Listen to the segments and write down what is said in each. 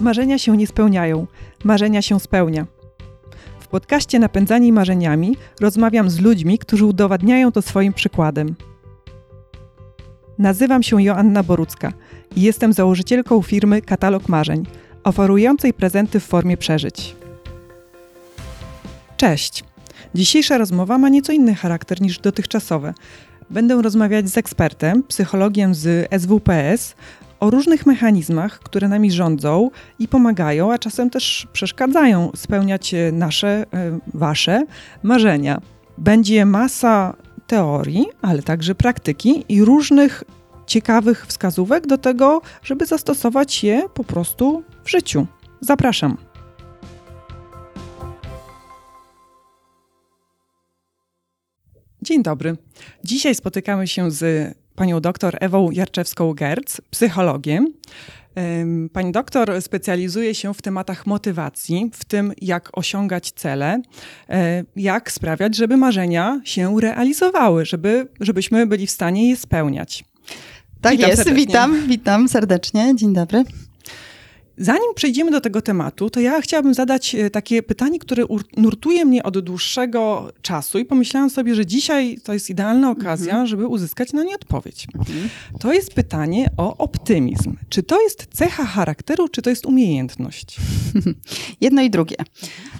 Marzenia się nie spełniają, marzenia się spełnia. W podcaście Napędzani Marzeniami rozmawiam z ludźmi, którzy udowadniają to swoim przykładem. Nazywam się Joanna Borucka i jestem założycielką firmy Katalog Marzeń, oferującej prezenty w formie przeżyć. Cześć! Dzisiejsza rozmowa ma nieco inny charakter niż dotychczasowe. Będę rozmawiać z ekspertem, psychologiem z SWPS o różnych mechanizmach, które nami rządzą i pomagają, a czasem też przeszkadzają spełniać nasze, e, wasze marzenia. Będzie masa teorii, ale także praktyki i różnych ciekawych wskazówek do tego, żeby zastosować je po prostu w życiu. Zapraszam. Dzień dobry. Dzisiaj spotykamy się z panią doktor Ewą Jarczewską-Gerc, psychologiem. Pani doktor specjalizuje się w tematach motywacji, w tym jak osiągać cele, e, jak sprawiać, żeby marzenia się realizowały, żeby, żebyśmy byli w stanie je spełniać. Tak witam jest, serdecznie. witam, witam serdecznie. Dzień dobry. Zanim przejdziemy do tego tematu, to ja chciałabym zadać e, takie pytanie, które nurtuje mnie od dłuższego czasu i pomyślałam sobie, że dzisiaj to jest idealna okazja, mhm. żeby uzyskać na nie odpowiedź. Mhm. To jest pytanie o optymizm. Czy to jest cecha charakteru, czy to jest umiejętność? Jedno i drugie.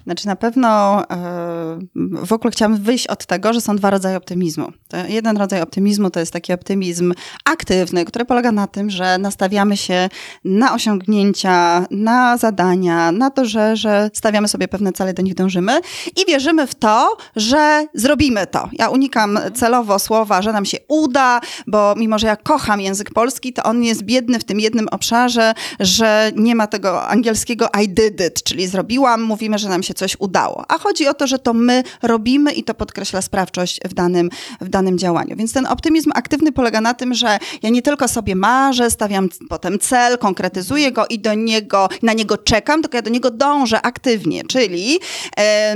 Znaczy na pewno e, w ogóle chciałam wyjść od tego, że są dwa rodzaje optymizmu. Jeden rodzaj optymizmu to jest taki optymizm aktywny, który polega na tym, że nastawiamy się na osiągnięcia na zadania, na to, że, że stawiamy sobie pewne cele, do nich dążymy i wierzymy w to, że zrobimy to. Ja unikam celowo słowa, że nam się uda, bo mimo, że ja kocham język polski, to on jest biedny w tym jednym obszarze, że nie ma tego angielskiego I did it, czyli zrobiłam, mówimy, że nam się coś udało. A chodzi o to, że to my robimy i to podkreśla sprawczość w danym, w danym działaniu. Więc ten optymizm aktywny polega na tym, że ja nie tylko sobie marzę, stawiam potem cel, konkretyzuję go i do niego niego, na niego czekam, tylko ja do niego dążę aktywnie, czyli e,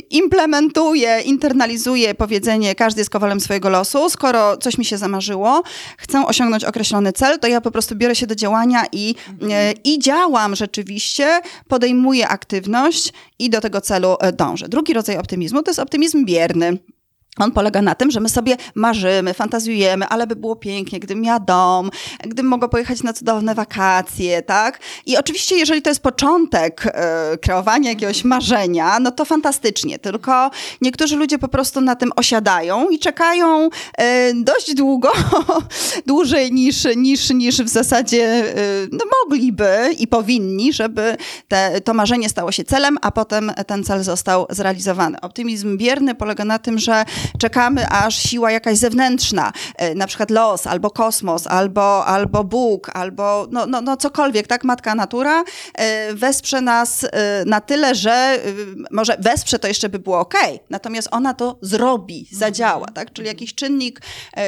implementuję, internalizuję powiedzenie każdy jest kowalem swojego losu. Skoro coś mi się zamarzyło, chcę osiągnąć określony cel, to ja po prostu biorę się do działania i, e, i działam rzeczywiście, podejmuję aktywność i do tego celu e, dążę. Drugi rodzaj optymizmu to jest optymizm bierny. On polega na tym, że my sobie marzymy, fantazjujemy, ale by było pięknie, gdybym miała dom, gdybym mogła pojechać na cudowne wakacje, tak? I oczywiście, jeżeli to jest początek e, kreowania jakiegoś marzenia, no to fantastycznie. Tylko niektórzy ludzie po prostu na tym osiadają i czekają e, dość długo, dłużej niż, niż, niż w zasadzie e, no, mogliby i powinni, żeby te, to marzenie stało się celem, a potem ten cel został zrealizowany. Optymizm bierny polega na tym, że czekamy, aż siła jakaś zewnętrzna, e, na przykład los, albo kosmos, albo, albo Bóg, albo no, no, no cokolwiek, tak, matka natura, e, wesprze nas e, na tyle, że może wesprze to jeszcze by było ok, natomiast ona to zrobi, zadziała, tak, czyli jakiś czynnik,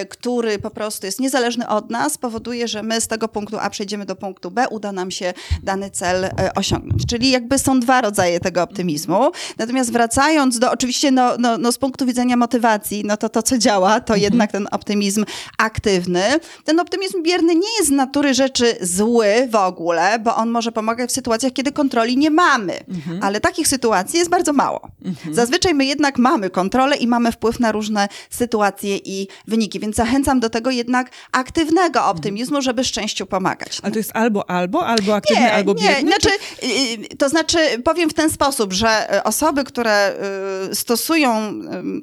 który po prostu jest niezależny od nas, powoduje, że my z tego punktu A przejdziemy do punktu B, uda nam się dany cel osiągnąć. Czyli jakby są dwa rodzaje tego optymizmu. Natomiast wracając do, oczywiście no, no, no z punktu widzenia motywacji, motywacji, no to to, co działa, to mhm. jednak ten optymizm aktywny. Ten optymizm bierny nie jest z natury rzeczy zły w ogóle, bo on może pomagać w sytuacjach, kiedy kontroli nie mamy. Mhm. Ale takich sytuacji jest bardzo mało. Mhm. Zazwyczaj my jednak mamy kontrolę i mamy wpływ na różne sytuacje i wyniki, więc zachęcam do tego jednak aktywnego optymizmu, żeby szczęściu pomagać. Ale to jest albo albo, albo aktywny, nie, albo bierny? Nie, znaczy, czy... Y, y, to znaczy powiem w ten sposób, że y, osoby, które stosują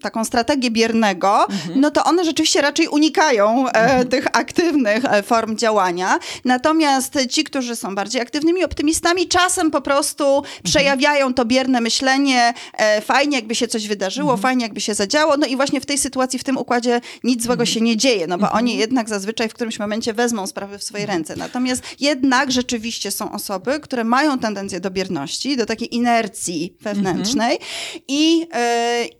taką strategię strategię biernego, mhm. no to one rzeczywiście raczej unikają e, mhm. tych aktywnych e, form działania. Natomiast ci, którzy są bardziej aktywnymi optymistami, czasem po prostu mhm. przejawiają to bierne myślenie. E, fajnie, jakby się coś wydarzyło, mhm. fajnie, jakby się zadziało. No i właśnie w tej sytuacji, w tym układzie nic złego mhm. się nie dzieje, no bo oni mhm. jednak zazwyczaj w którymś momencie wezmą sprawy w swoje ręce. Natomiast jednak rzeczywiście są osoby, które mają tendencję do bierności, do takiej inercji wewnętrznej i,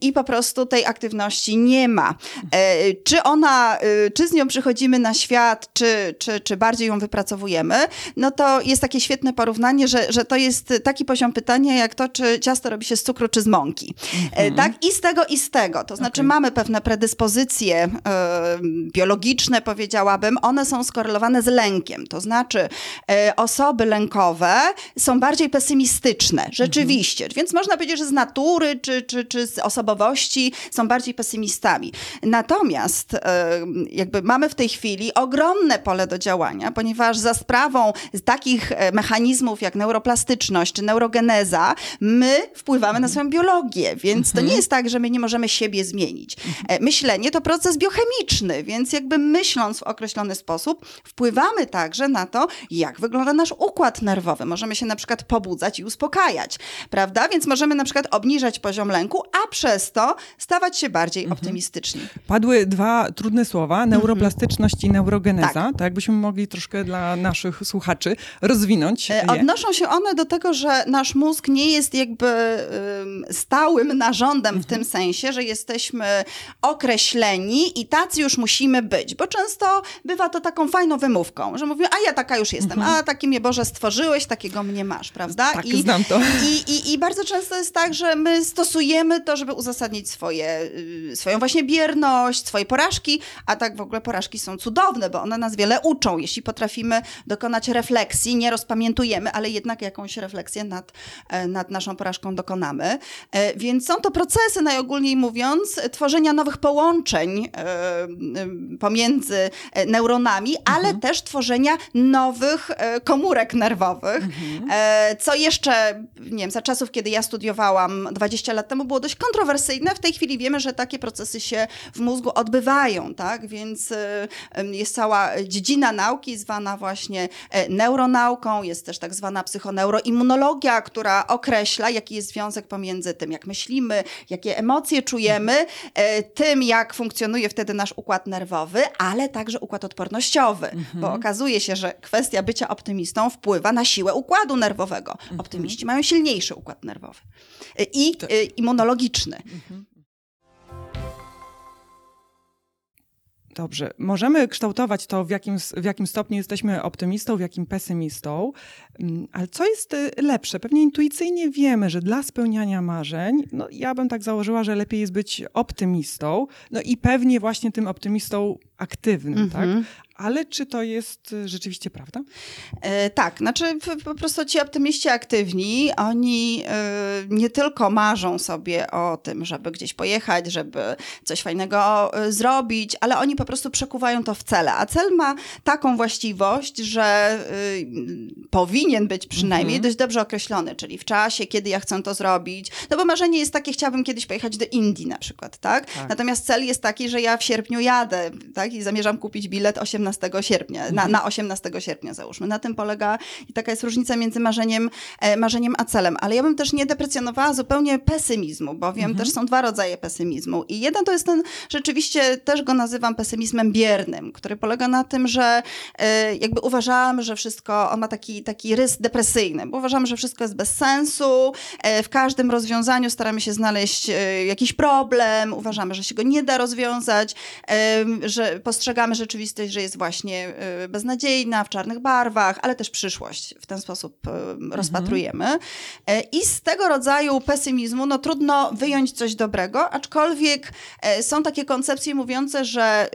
i po prostu tej aktywności aktywności nie ma. E, czy ona, e, czy z nią przychodzimy na świat, czy, czy, czy bardziej ją wypracowujemy, no to jest takie świetne porównanie, że, że to jest taki poziom pytania, jak to, czy ciasto robi się z cukru, czy z mąki. Mhm. Tak? I z tego, i z tego. To znaczy okay. mamy pewne predyspozycje e, biologiczne, powiedziałabym, one są skorelowane z lękiem. To znaczy e, osoby lękowe są bardziej pesymistyczne, rzeczywiście. Mhm. Więc można powiedzieć, że z natury, czy, czy, czy z osobowości są bardziej pesymistami. Natomiast e, jakby mamy w tej chwili ogromne pole do działania, ponieważ za sprawą takich e, mechanizmów jak neuroplastyczność czy neurogeneza, my wpływamy na swoją biologię, więc to nie mhm. jest tak, że my nie możemy siebie zmienić. E, myślenie to proces biochemiczny, więc jakby myśląc w określony sposób, wpływamy także na to, jak wygląda nasz układ nerwowy. Możemy się na przykład pobudzać i uspokajać, prawda? Więc możemy na przykład obniżać poziom lęku, a przez to stawać się bardziej mhm. optymistyczni. Padły dwa trudne słowa, mhm. neuroplastyczność i neurogeneza. Tak. tak jakbyśmy mogli troszkę dla naszych słuchaczy rozwinąć. E, je. Odnoszą się one do tego, że nasz mózg nie jest jakby stałym narządem w tym mhm. sensie, że jesteśmy określeni i tacy już musimy być, bo często bywa to taką fajną wymówką, że mówią, a ja taka już jestem, a taki mnie Boże stworzyłeś, takiego mnie masz, prawda? Tak, I, znam to. I, i, I bardzo często jest tak, że my stosujemy to, żeby uzasadnić swoje, y, swoją właśnie bierność, swoje porażki, a tak w ogóle porażki są cudowne, bo one nas wiele uczą. Jeśli potrafimy dokonać refleksji, nie rozpamiętujemy, ale jednak jakąś refleksję nad, e, nad naszą porażką dokonamy. E, więc są to procesy, najogólniej mówiąc, tworzenia nowych połączeń e, pomiędzy neuronami, ale mhm. też tworzenia nowych komórek nerwowych, mhm. co jeszcze, nie wiem, za czasów, kiedy ja studiowałam 20 lat temu, było dość kontrowersyjne. W tej chwili wiemy, że takie procesy się w mózgu odbywają, tak? Więc jest cała dziedzina nauki zwana właśnie e, neuronauką, jest też tak zwana psychoneuroimmunologia, która określa, jaki jest związek pomiędzy tym, jak myślimy, jakie emocje czujemy, e, tym, jak funkcjonuje wtedy nasz układ nerwowy, ale także układ odpornościowy, mhm. bo okazuje się, że kwestia bycia optymistą wpływa na siłę układu nerwowego. Mhm. Optymiści mają silniejszy układ nerwowy e, i immunologiczny. Mhm. Dobrze. Możemy kształtować to, w jakim, w jakim stopniu jesteśmy optymistą, w jakim pesymistą, mm, ale co jest y, lepsze? Pewnie intuicyjnie wiemy, że dla spełniania marzeń, no ja bym tak założyła, że lepiej jest być optymistą, no i pewnie właśnie tym optymistą aktywnym, tak? Ale czy to jest y, rzeczywiście prawda? E, tak, znaczy po prostu ci optymiści aktywni, oni e, nie tylko marzą sobie o tym, żeby gdzieś pojechać, żeby coś fajnego e, zrobić, ale oni po prostu przekuwają to w cele. A cel ma taką właściwość, że y, powinien być przynajmniej mhm. dość dobrze określony, czyli w czasie, kiedy ja chcę to zrobić. No bo marzenie jest takie, chciałabym kiedyś pojechać do Indii na przykład, tak? tak. Natomiast cel jest taki, że ja w sierpniu jadę, tak? I zamierzam kupić bilet 18 18 sierpnia, na, mhm. na 18 sierpnia załóżmy. Na tym polega i taka jest różnica między marzeniem, e, marzeniem a celem. Ale ja bym też nie deprecjonowała zupełnie pesymizmu, bowiem mhm. też są dwa rodzaje pesymizmu. I jeden to jest ten, rzeczywiście też go nazywam pesymizmem biernym, który polega na tym, że e, jakby uważam, że wszystko, on ma taki, taki rys depresyjny, bo uważam, że wszystko jest bez sensu, e, w każdym rozwiązaniu staramy się znaleźć jakiś problem, uważamy, że się go nie da rozwiązać, że postrzegamy rzeczywistość, że jest właśnie y, beznadziejna, w czarnych barwach, ale też przyszłość w ten sposób y, mhm. rozpatrujemy. E, I z tego rodzaju pesymizmu no, trudno wyjąć coś dobrego, aczkolwiek są takie koncepcje mówiące, że,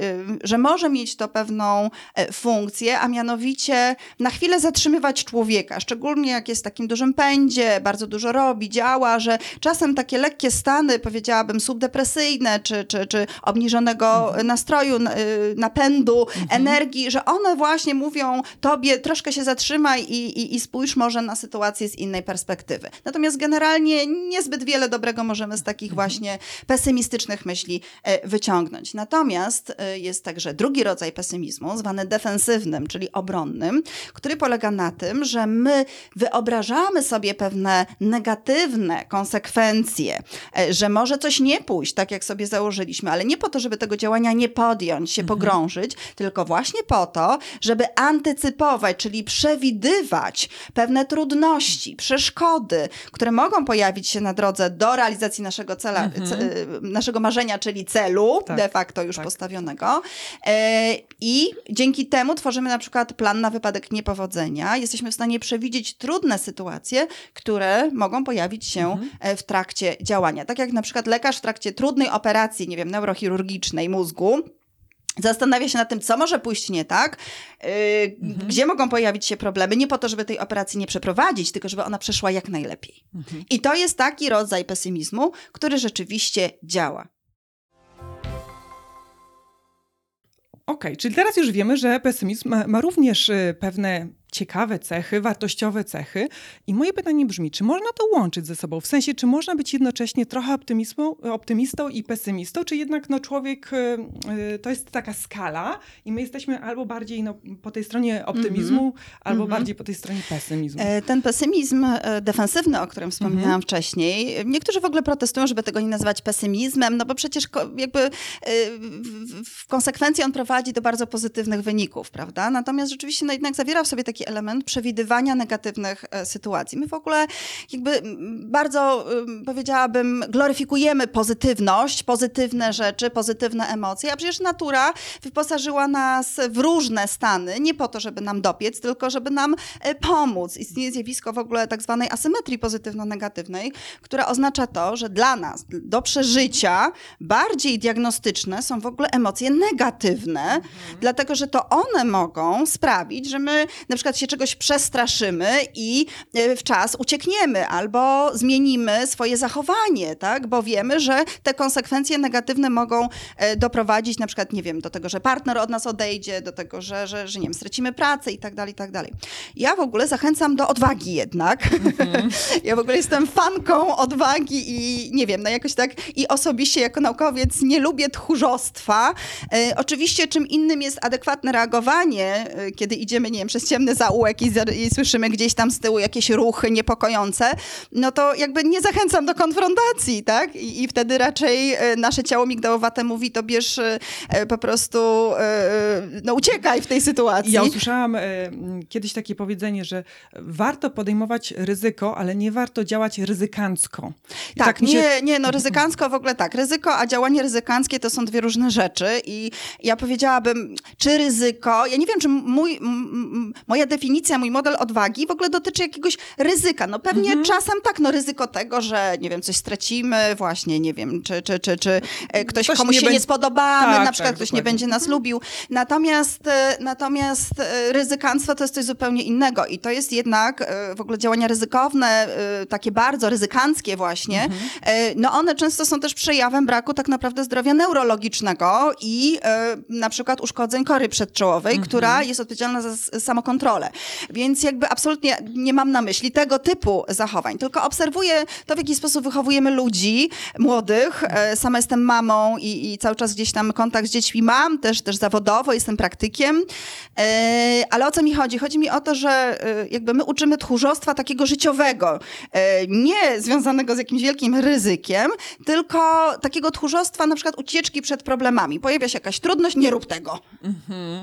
że może mieć to pewną funkcję, a mianowicie na chwilę zatrzymywać człowieka, szczególnie jak jest w takim dużym pędzie, bardzo dużo robi, działa, że czasem takie lekkie stany, powiedziałabym, subdepresyjne, czy, czy, czy obniżonego mhm. nastroju, napędu, mhm energii, że one właśnie mówią tobie, troszkę się zatrzymaj i, i, i spójrz może na sytuację z innej perspektywy. Natomiast generalnie niezbyt wiele dobrego możemy z takich mhm. właśnie pesymistycznych myśli e, wyciągnąć. Natomiast e, jest także drugi rodzaj pesymizmu, zwany defensywnym, czyli obronnym, który polega na tym, że my wyobrażamy sobie pewne negatywne konsekwencje, e, że może coś nie pójść tak, jak sobie założyliśmy, ale nie po to, żeby tego działania nie podjąć, się mhm. pogrążyć, tylko właśnie właśnie po to, żeby antycypować, czyli przewidywać pewne trudności, przeszkody, które mogą pojawić się na drodze do realizacji naszego cela, Mhm. ce, naszego marzenia, czyli celu Tak, de facto już tak. postawionego. E, I dzięki temu tworzymy na przykład plan na wypadek niepowodzenia. Jesteśmy w stanie przewidzieć trudne sytuacje, które mogą pojawić się Mhm. e, w trakcie działania. Tak jak na przykład lekarz w trakcie trudnej operacji, nie wiem, neurochirurgicznej mózgu, Zastanawia się nad tym, co może pójść nie tak, yy, Mhm. gdzie mogą pojawić się problemy, nie po to, żeby tej operacji nie przeprowadzić, tylko żeby ona przeszła jak najlepiej. Mhm. I to jest taki rodzaj pesymizmu, który rzeczywiście działa. Okej, czyli teraz już wiemy, że pesymizm ma, ma również y, pewne ciekawe cechy, wartościowe cechy. I moje pytanie brzmi, czy można to łączyć ze sobą? W sensie, czy można być jednocześnie trochę optymistą, i pesymistą, czy jednak no, człowiek y, y, to jest taka skala i my jesteśmy albo bardziej no, po tej stronie optymizmu, albo Mhm. bardziej po tej stronie pesymizmu? E, Ten pesymizm e, defensywny, o którym wspominałam Mhm. wcześniej, e, niektórzy w ogóle protestują, żeby tego nie nazywać pesymizmem, no bo przecież jakby e, w konsekwencji on prowadzi do bardzo pozytywnych wyników, prawda? Natomiast rzeczywiście no jednak zawiera w sobie taki element przewidywania negatywnych e, sytuacji. My w ogóle jakby bardzo ym, powiedziałabym gloryfikujemy pozytywność, pozytywne rzeczy, pozytywne emocje, a przecież natura wyposażyła nas w różne stany, nie po to, żeby nam dopiec, tylko żeby nam e, pomóc. Istnieje zjawisko w ogóle tak zwanej asymetrii pozytywno-negatywnej, która oznacza to, że dla nas do przeżycia bardziej diagnostyczne są w ogóle emocje negatywne, dlatego że to one mogą sprawić, że my na przykład się czegoś przestraszymy i e, w czas uciekniemy albo zmienimy swoje zachowanie, tak? bo wiemy, że te konsekwencje negatywne mogą e, doprowadzić na przykład, nie wiem, do tego, że partner od nas odejdzie, do tego, że, że, że nie wiem, stracimy pracę i tak dalej, i tak dalej. Ja w ogóle zachęcam do odwagi jednak. ja w ogóle jestem fanką odwagi i nie wiem, no jakoś tak i osobiście jako naukowiec nie lubię tchórzostwa. E, oczywiście czym innym jest adekwatne reagowanie, kiedy idziemy, nie wiem, przez ciemny zaułek i, i słyszymy gdzieś tam z tyłu jakieś ruchy niepokojące, no to jakby nie zachęcam do konfrontacji, tak? I, i wtedy raczej e, nasze ciało migdałowate mówi, to bierz e, po prostu, e, no uciekaj w tej sytuacji. Ja usłyszałam kiedyś takie powiedzenie, że warto podejmować ryzyko, ale nie warto działać ryzykancko. I Tak, mi się- nie, nie, no ryzykancko w ogóle tak. Ryzyko, a działanie ryzykanckie to są dwie różne rzeczy i ja powiedziałabym, czy ryzyko, ja nie wiem, czy mój, moja definicja, mój model odwagi w ogóle dotyczy jakiegoś ryzyka. No pewnie Mhm. czasem tak, no ryzyko tego, że nie wiem, coś stracimy, właśnie, nie wiem, czy, czy, czy, czy e, ktoś Ktoś komuś nie się będzie- nie spodobamy, Tak, na przykład tak, ktoś nie dokładnie. będzie nas lubił. Natomiast, e, natomiast e, ryzykanstwo to jest coś zupełnie innego i to jest jednak w ogóle działania ryzykowne, takie bardzo ryzykanckie właśnie, e, no one często są też przejawem braku tak naprawdę zdrowia neurologicznego i na przykład uszkodzeń kory przedczołowej, która jest odpowiedzialna za s- samokontrolę. Więc jakby absolutnie nie mam na myśli tego typu zachowań, tylko obserwuję to, w jaki sposób wychowujemy ludzi młodych. E, Sama jestem mamą i, i cały czas gdzieś tam kontakt z dziećmi mam, też, też zawodowo, jestem praktykiem. E, Ale o co mi chodzi? Chodzi mi o to, że e, jakby my uczymy tchórzostwa takiego życiowego, nie związanego z jakimś wielkim ryzykiem, tylko takiego tchórzostwa na przykład ucieczki przed problemami. Pojawia się jakaś trudność, nie rób tego.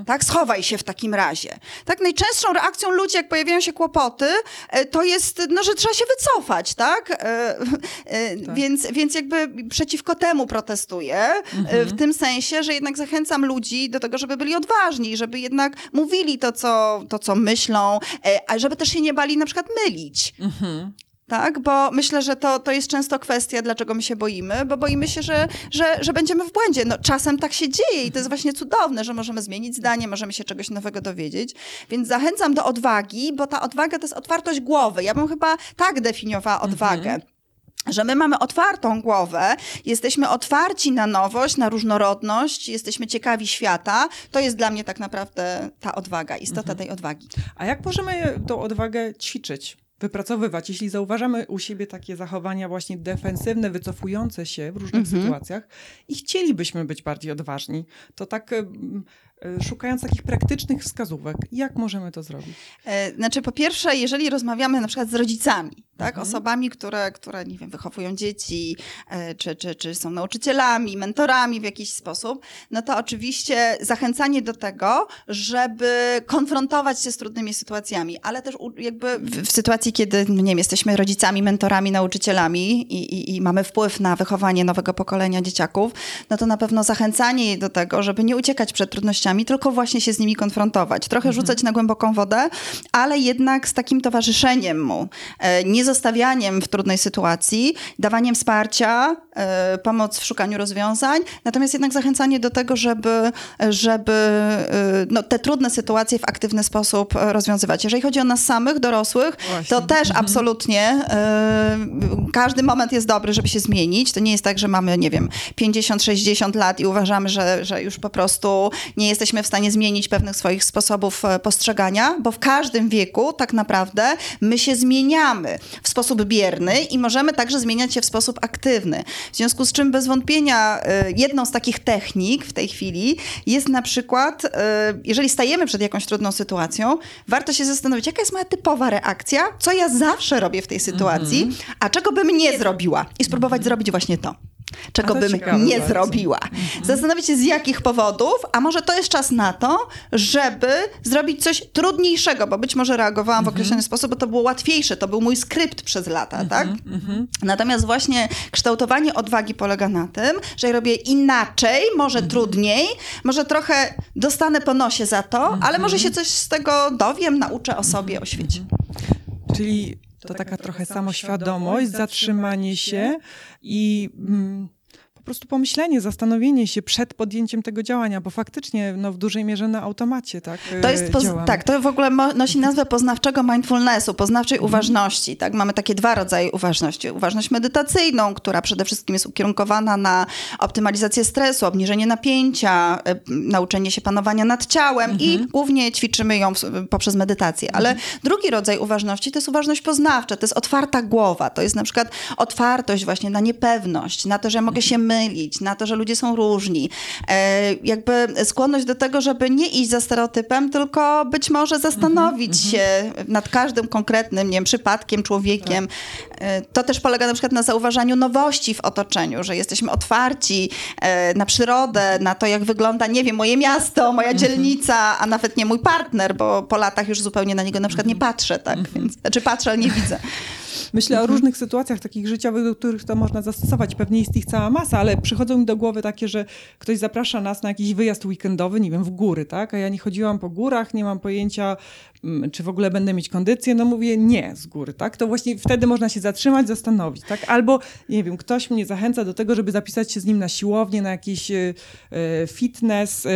Tak, schowaj się w takim razie. Tak, najczęstszą reakcją ludzi, jak pojawiają się kłopoty, e, to jest, no, że trzeba się wycofać, tak? E, e, Tak. Więc, więc jakby przeciwko temu protestuję, e, w tym sensie, że jednak zachęcam ludzi do tego, żeby byli odważni, żeby jednak mówili to, co, to, co myślą, a żeby też się nie bali na przykład mylić. Mhm. Tak, bo myślę, że to, to jest często kwestia, dlaczego my się boimy, bo boimy się, że, że, że będziemy w błędzie. No, czasem tak się dzieje i to jest właśnie cudowne, że możemy zmienić zdanie, możemy się czegoś nowego dowiedzieć. Więc zachęcam do odwagi, bo ta odwaga to jest otwartość głowy. Ja bym chyba tak definiowała odwagę. Że my mamy otwartą głowę, jesteśmy otwarci na nowość, na różnorodność, jesteśmy ciekawi świata. To jest dla mnie tak naprawdę ta odwaga, istota tej odwagi. A jak możemy tą odwagę ćwiczyć? Wypracowywać, jeśli zauważamy u siebie takie zachowania właśnie defensywne, wycofujące się w różnych Mhm. sytuacjach i chcielibyśmy być bardziej odważni, to tak szukając takich praktycznych wskazówek. Jak możemy to zrobić? E, Znaczy, po pierwsze, jeżeli rozmawiamy na przykład z rodzicami, tak, osobami, które, które, nie wiem, wychowują dzieci, e, czy, czy, czy są nauczycielami, mentorami w jakiś sposób, no to oczywiście zachęcanie do tego, żeby konfrontować się z trudnymi sytuacjami, ale też jakby w, w sytuacji, kiedy, no nie wiem, jesteśmy rodzicami, mentorami, nauczycielami i, i, i mamy wpływ na wychowanie nowego pokolenia dzieciaków, no to na pewno zachęcanie jej do tego, żeby nie uciekać przed trudnościami, tylko właśnie się z nimi konfrontować. Trochę rzucać na głęboką wodę, ale jednak z takim towarzyszeniem mu, e, nie zostawianiem w trudnej sytuacji, dawaniem wsparcia, e, pomoc w szukaniu rozwiązań, natomiast jednak zachęcanie do tego, żeby, żeby e, no, te trudne sytuacje w aktywny sposób rozwiązywać. Jeżeli chodzi o nas samych, dorosłych, Właśnie. to też absolutnie e, każdy moment jest dobry, żeby się zmienić. To nie jest tak, że mamy, nie wiem, 50-60 lat i uważamy, że, że już po prostu nie jesteśmy w stanie zmienić pewnych swoich sposobów e, postrzegania, bo w każdym wieku tak naprawdę my się zmieniamy w sposób bierny i możemy także zmieniać się w sposób aktywny. W związku z czym bez wątpienia e, jedną z takich technik w tej chwili jest na przykład, e, jeżeli stajemy przed jakąś trudną sytuacją, warto się zastanowić, jaka jest moja typowa reakcja, co ja zawsze robię w tej sytuacji, a czego bym nie zrobiła i spróbować zrobić właśnie to. Czego bym ciekawe nie bardzo. zrobiła. Zastanowić się z jakich powodów, a może to jest czas na to, żeby zrobić coś trudniejszego, bo być może reagowałam w określony sposób, bo to było łatwiejsze, to był mój skrypt przez lata, tak? Natomiast właśnie kształtowanie odwagi polega na tym, że ja robię inaczej, może trudniej, może trochę dostanę po nosie za to, ale może się coś z tego dowiem, nauczę o sobie, o świecie. Czyli to taka trochę samoświadomość, zatrzymanie się i mm, prostu pomyślenie, zastanowienie się przed podjęciem tego działania, bo faktycznie no, w dużej mierze na automacie tak To e, jest poz- działamy. tak, to w ogóle nosi nazwę poznawczego mindfulnessu, poznawczej uważności. Tak? Mamy takie dwa rodzaje uważności. Uważność medytacyjną, która przede wszystkim jest ukierunkowana na optymalizację stresu, obniżenie napięcia, y, nauczenie się panowania nad ciałem i głównie ćwiczymy ją poprzez medytację. Ale drugi rodzaj uważności to jest uważność poznawcza, to jest otwarta głowa, to jest na przykład otwartość właśnie na niepewność, na to, że mogę się mylić, na to, że ludzie są różni. E, jakby skłonność do tego, żeby nie iść za stereotypem, tylko być może zastanowić się nad każdym konkretnym, nie wiem, przypadkiem, człowiekiem. E, to też polega na przykład na zauważaniu nowości w otoczeniu, że jesteśmy otwarci e, na przyrodę, na to, jak wygląda, nie wiem, moje miasto, moja dzielnica, a nawet nie mój partner, bo po latach już zupełnie na niego na przykład nie patrzę, tak? Więc, znaczy patrzę, ale nie widzę. Myślę o różnych sytuacjach takich życiowych, do których to można zastosować. Pewnie jest ich cała masa, ale przychodzą mi do głowy takie, że ktoś zaprasza nas na jakiś wyjazd weekendowy, nie wiem, w góry, tak? A ja nie chodziłam po górach, nie mam pojęcia, mm, czy w ogóle będę mieć kondycję. No mówię nie z góry, tak? To właśnie wtedy można się zatrzymać, zastanowić, tak? Albo, nie wiem, ktoś mnie zachęca do tego, żeby zapisać się z nim na siłownię, na jakiś e, e, fitness,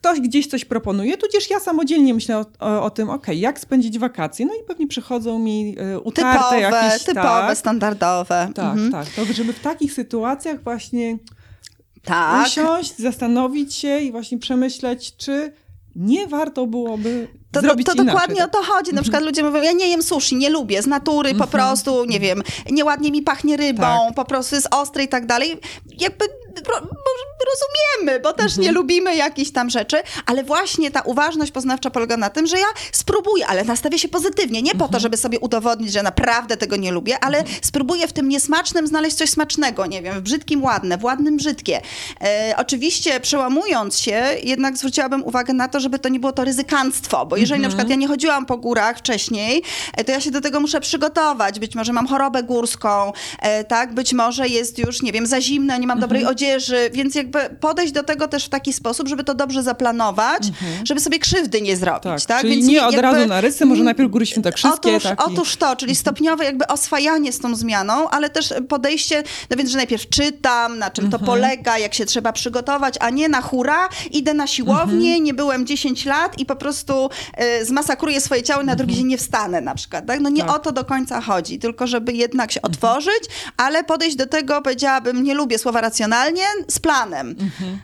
ktoś gdzieś coś proponuje, tudzież ja samodzielnie myślę o, o, o tym, okej, jak spędzić wakacje. No i pewnie przychodzą mi e, utarte Typowe, jakieś... typowe, tak, standardowe. tak, Mhm. tak. To żeby w takich sytuacjach właśnie tak. usiąść, zastanowić się i właśnie przemyśleć, czy nie warto byłoby To, to, to inaczej. dokładnie o tak? to chodzi. Na przykład ludzie mówią, ja nie jem sushi, nie lubię, z natury po prostu, nie wiem, nieładnie mi pachnie rybą, Tak. po prostu jest ostre i tak dalej. Jakby rozumiemy, bo też nie lubimy jakichś tam rzeczy, ale właśnie ta uważność poznawcza polega na tym, że ja spróbuję, ale nastawię się pozytywnie, nie po to, żeby sobie udowodnić, że naprawdę tego nie lubię, ale spróbuję w tym niesmacznym znaleźć coś smacznego, nie wiem, w brzydkim ładne, w ładnym brzydkie. E, oczywiście przełamując się, jednak zwróciłabym uwagę na to, żeby to nie było to ryzykanstwo, bo jeżeli na przykład ja nie chodziłam po górach wcześniej, e, to ja się do tego muszę przygotować. Być może mam chorobę górską, e, tak? Być może jest już, nie wiem, za zimno, nie mam dobrej odzieży, więc jakby podejść do tego też w taki sposób, żeby to dobrze zaplanować, żeby sobie krzywdy nie zrobić, Tak, tak? czyli Więc nie od jakby- razu na rysy, może najpierw Góry Świętokrzyskie. Otóż, tak, i- otóż to, czyli stopniowe jakby oswajanie z tą zmianą, ale też podejście, no więc, że najpierw czytam, na czym Mhm. to polega, jak się trzeba przygotować, a nie na hura, idę na siłownię, Mhm. nie byłem 10 lat i po prostu y, zmasakruję swoje ciało i na drugi dzień nie wstanę na przykład. Tak? No nie Mhm. Tak. o to do końca chodzi, tylko żeby jednak się otworzyć, ale podejść do tego, powiedziałabym, nie lubię słowa racjonalnie, z planem. Mhm.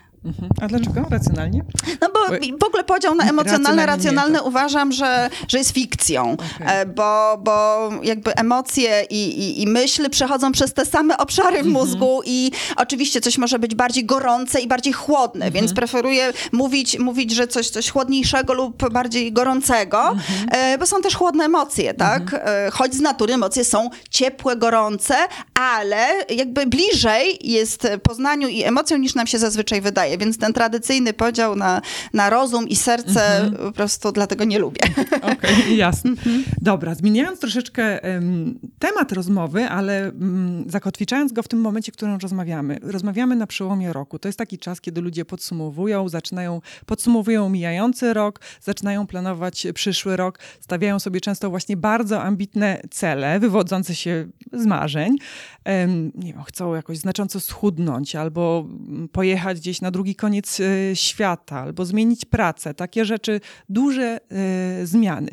A dlaczego? Racjonalnie? No bo w ogóle podział na emocjonalne, racjonalne uważam, że, że jest fikcją, Okej. E, bo, bo jakby emocje i, i, i myśli przechodzą przez te same obszary w mózgu i oczywiście coś może być bardziej gorące i bardziej chłodne, więc preferuję mówić, mówić, że coś, coś chłodniejszego lub bardziej gorącego, e, bo są też chłodne emocje, tak? E, Choć z natury emocje są ciepłe, gorące, ale jakby bliżej jest poznaniu i emocjom niż nam się zazwyczaj wydaje, więc ten tradycyjny podział na, na rozum i serce po prostu dlatego nie lubię. Okej, jasne. Mhm. Dobra, zmieniając troszeczkę em, temat rozmowy, ale mm, zakotwiczając go w tym momencie, w którym rozmawiamy. Rozmawiamy na przełomie roku. To jest taki czas, kiedy ludzie podsumowują, zaczynają, podsumowują mijający rok, zaczynają planować przyszły rok, stawiają sobie często właśnie bardzo ambitne cele, wywodzące się z marzeń. Em, nie wiem, chcą jakoś znacząco schudnąć, albo mm, pojechać gdzieś na drugi koniec e, świata, albo zmienić pracę. Takie rzeczy, duże e, zmiany.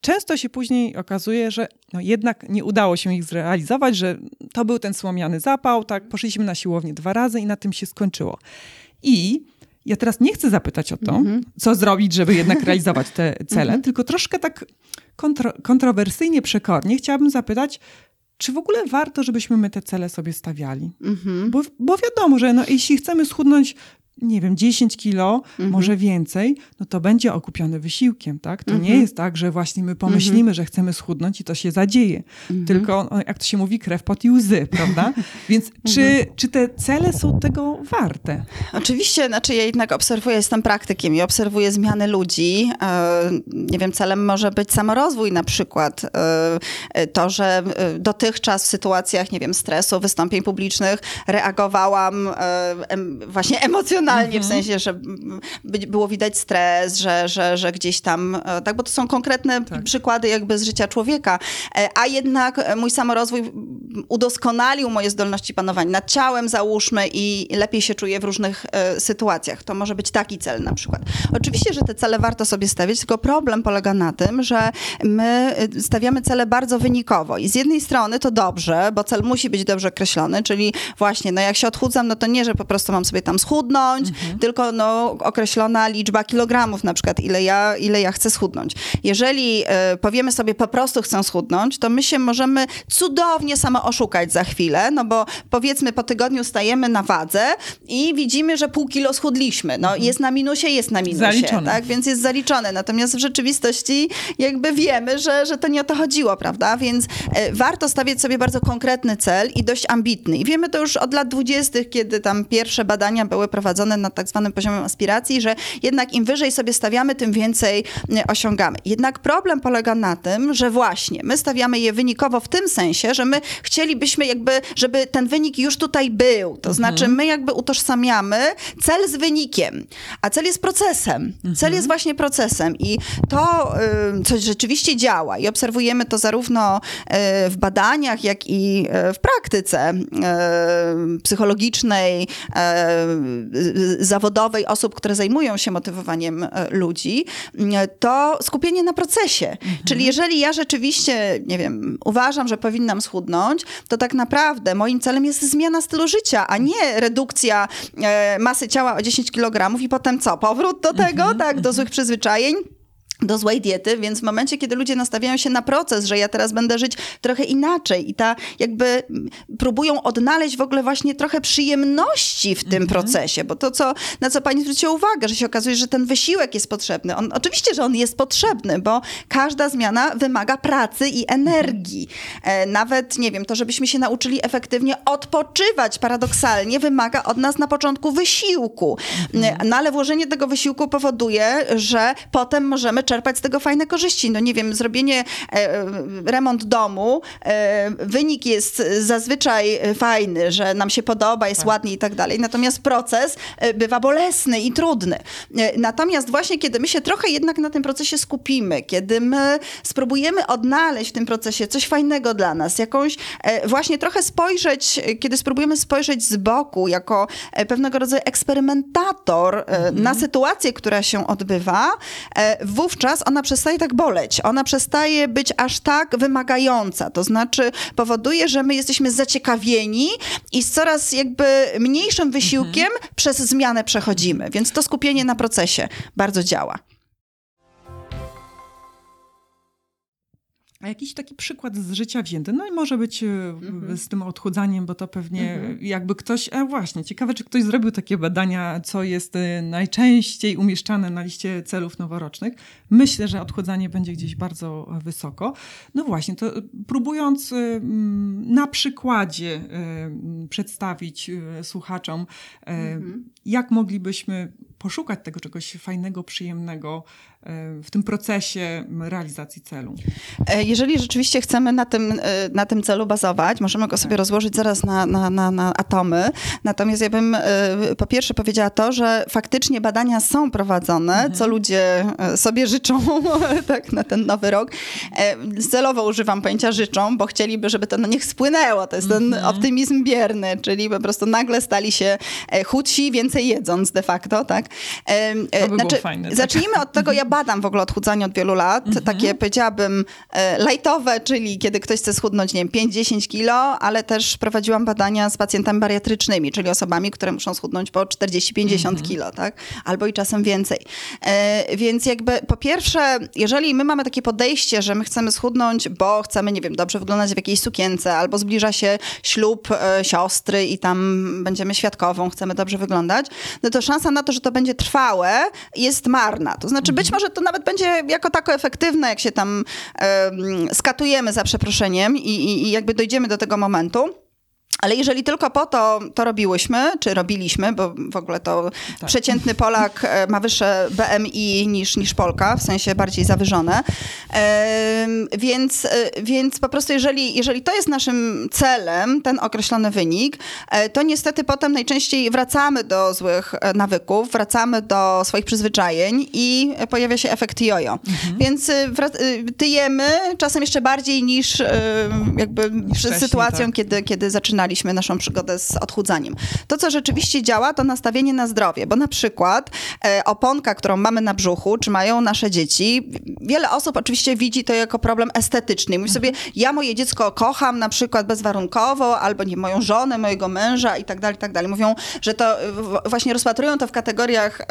Często się później okazuje, że no jednak nie udało się ich zrealizować, że to był ten słomiany zapał, tak, poszliśmy na siłownię dwa razy i na tym się skończyło. I ja teraz nie chcę zapytać o to, co zrobić, żeby jednak realizować te cele, tylko troszkę tak kontro, kontrowersyjnie, przekornie chciałabym zapytać, czy w ogóle warto, żebyśmy my te cele sobie stawiali? Bo, bo wiadomo, że no, jeśli chcemy schudnąć, nie wiem, 10 kilo, może więcej, no to będzie okupione wysiłkiem, tak? To nie jest tak, że właśnie my pomyślimy, że chcemy schudnąć i to się zadzieje. Tylko, no, jak to się mówi, krew, pot i łzy, prawda? Więc czy, czy te cele są tego warte? Oczywiście, znaczy ja jednak obserwuję, jestem praktykiem i obserwuję zmiany ludzi. E, Nie wiem, celem może być samorozwój na przykład. E, To, że e, dotychczas w sytuacjach, nie wiem, stresu, wystąpień publicznych reagowałam e, emocjonalnie, w sensie, że by- było widać stres, że, że, że gdzieś tam, e, tak, bo to są konkretne Tak. przykłady jakby z życia człowieka, E, a jednak e, mój samorozwój udoskonalił moje zdolności panowania nad ciałem, załóżmy, i lepiej się czuję w różnych sytuacjach. To może być taki cel na przykład. Oczywiście, że te cele warto sobie stawiać, tylko problem polega na tym, że my stawiamy cele bardzo wynikowo i z jednej strony to dobrze, bo cel musi być dobrze określony, czyli właśnie, no jak się odchudzam, no to nie, że po prostu mam sobie tam schudnąć, tylko no określona liczba kilogramów na przykład, ile ja, ile ja chcę schudnąć. Jeżeli e, powiemy sobie po prostu chcę schudnąć, to my się możemy cudownie samo oszukać za chwilę, no bo powiedzmy po tygodniu stajemy na wadze i widzimy, że pół kilo schudliśmy. No jest na minusie, jest na minusie, Zaliczone. tak? Więc jest zaliczone. Natomiast w rzeczywistości jakby wiemy, że, że to nie o to chodziło, prawda? Więc e, warto stawiać sobie bardzo konkretny cel i dość ambitny. I wiemy to już od lat dwudziestych, kiedy tam pierwsze badania były prowadzone na tak zwanym poziomem aspiracji, że jednak im wyżej sobie stawiamy, tym więcej e, osiągamy. Jednak problem polega na tym, że właśnie my stawiamy je wynikowo w tym sensie, że my chcielibyśmy jakby, żeby ten wynik już tutaj był. To znaczy my jakby utożsamiamy cel z wynikiem, a cel jest procesem. Cel jest właśnie procesem i to y, coś rzeczywiście działa i obserwujemy to zarówno y, w badaniach, jak i y, w praktyce y, psychologicznej, y, zawodowej osób, które zajmują się motywowaniem y, ludzi, to skupienie na procesie. Czyli jeżeli ja rzeczywiście, nie wiem, uważam, że powinnam schudnąć, to tak naprawdę moim celem jest zmiana stylu życia, a nie redukcja e, masy ciała o 10 kg i potem co? Powrót do tego, tak, do złych przyzwyczajeń? Do złej diety, więc w momencie, kiedy ludzie nastawiają się na proces, że ja teraz będę żyć trochę inaczej i ta jakby mm, próbują odnaleźć w ogóle właśnie trochę przyjemności w tym procesie, bo to, co, na co pani zwróciła uwagę, że się okazuje, że ten wysiłek jest potrzebny. On, oczywiście, że on jest potrzebny, bo każda zmiana wymaga pracy i energii. E, nawet, nie wiem, to, żebyśmy się nauczyli efektywnie odpoczywać paradoksalnie wymaga od nas na początku wysiłku. E, No ale włożenie tego wysiłku powoduje, że potem możemy czerpać z tego fajne korzyści. No nie wiem, zrobienie, e, remont domu, e, wynik jest zazwyczaj fajny, że nam się podoba, jest ładnie i tak dalej. Natomiast proces e, bywa bolesny i trudny. E, Natomiast właśnie kiedy my się trochę jednak na tym procesie skupimy, kiedy my spróbujemy odnaleźć w tym procesie coś fajnego dla nas, jakąś e, właśnie trochę spojrzeć, e, kiedy spróbujemy spojrzeć z boku jako e, pewnego rodzaju eksperymentator e, na sytuację, która się odbywa, e, wówczas wówczas ona przestaje tak boleć. Ona przestaje być aż tak wymagająca. To znaczy powoduje, że my jesteśmy zaciekawieni i z coraz jakby mniejszym wysiłkiem mhm. przez zmianę przechodzimy. Więc to skupienie na procesie bardzo działa. Jakiś taki przykład z życia wzięty, no i może być mm-hmm. z tym odchudzaniem, bo to pewnie mm-hmm. jakby ktoś, a właśnie, ciekawe, czy ktoś zrobił takie badania, co jest e, najczęściej umieszczane na liście celów noworocznych. Myślę, że odchudzanie będzie gdzieś bardzo wysoko. No właśnie, to próbując na przykładzie przedstawić słuchaczom, mm-hmm. Jak moglibyśmy poszukać tego czegoś fajnego, przyjemnego w tym procesie realizacji celu. E, jeżeli rzeczywiście chcemy na tym, e, na tym celu bazować, możemy go sobie tak. rozłożyć zaraz na, na, na, na atomy. Natomiast ja bym e, po pierwsze powiedziała to, że faktycznie badania są prowadzone, mhm. co ludzie sobie życzą tak, na ten nowy rok. Celowo używam pojęcia życzą, bo chcieliby, żeby to na nich spłynęło. To jest ten mhm. optymizm bierny, czyli po prostu nagle stali się chudsi, więcej jedząc de facto, tak? To by znaczy, fajne, tak? Zacznijmy od tego, ja badam w ogóle odchudzanie od wielu lat, mhm. takie powiedziałabym e, lajtowe, czyli kiedy ktoś chce schudnąć, nie wiem, 5-10 kilo, ale też prowadziłam badania z pacjentami bariatrycznymi, czyli osobami, które muszą schudnąć po 40-50 mhm. kilo, tak? Albo i czasem więcej. E, więc jakby po pierwsze, jeżeli my mamy takie podejście, że my chcemy schudnąć, bo chcemy, nie wiem, dobrze wyglądać w jakiejś sukience, albo zbliża się ślub e, siostry i tam będziemy świadkową, chcemy dobrze wyglądać, no to szansa na to, że to będzie trwałe, jest marna. To znaczy, być może to nawet będzie jako tako efektywne, jak się tam um, skatujemy za przeproszeniem i, i, i jakby dojdziemy do tego momentu. Ale jeżeli tylko po to to robiłyśmy, czy robiliśmy, bo w ogóle to tak. przeciętny Polak e, ma wyższe BMI niż, niż Polka, w sensie bardziej zawyżone. Więc, e, więc po prostu jeżeli, jeżeli to jest naszym celem, ten określony wynik, e, to niestety potem najczęściej wracamy do złych nawyków, wracamy do swoich przyzwyczajeń i pojawia się efekt jojo. Mhm. Więc tyjemy czasem jeszcze bardziej niż jakby niż przed sytuacją, tak. kiedy, kiedy zaczynaliśmy zaczynaliśmy naszą przygodę z odchudzaniem. To, co rzeczywiście działa, to nastawienie na zdrowie, bo na przykład e, oponka, którą mamy na brzuchu, czy mają nasze dzieci, wiele osób oczywiście widzi to jako problem estetyczny. Mówi sobie, ja moje dziecko kocham na przykład bezwarunkowo, albo nie moją żonę, mojego męża i tak dalej, i tak dalej. Mówią, że to właśnie rozpatrują to w kategoriach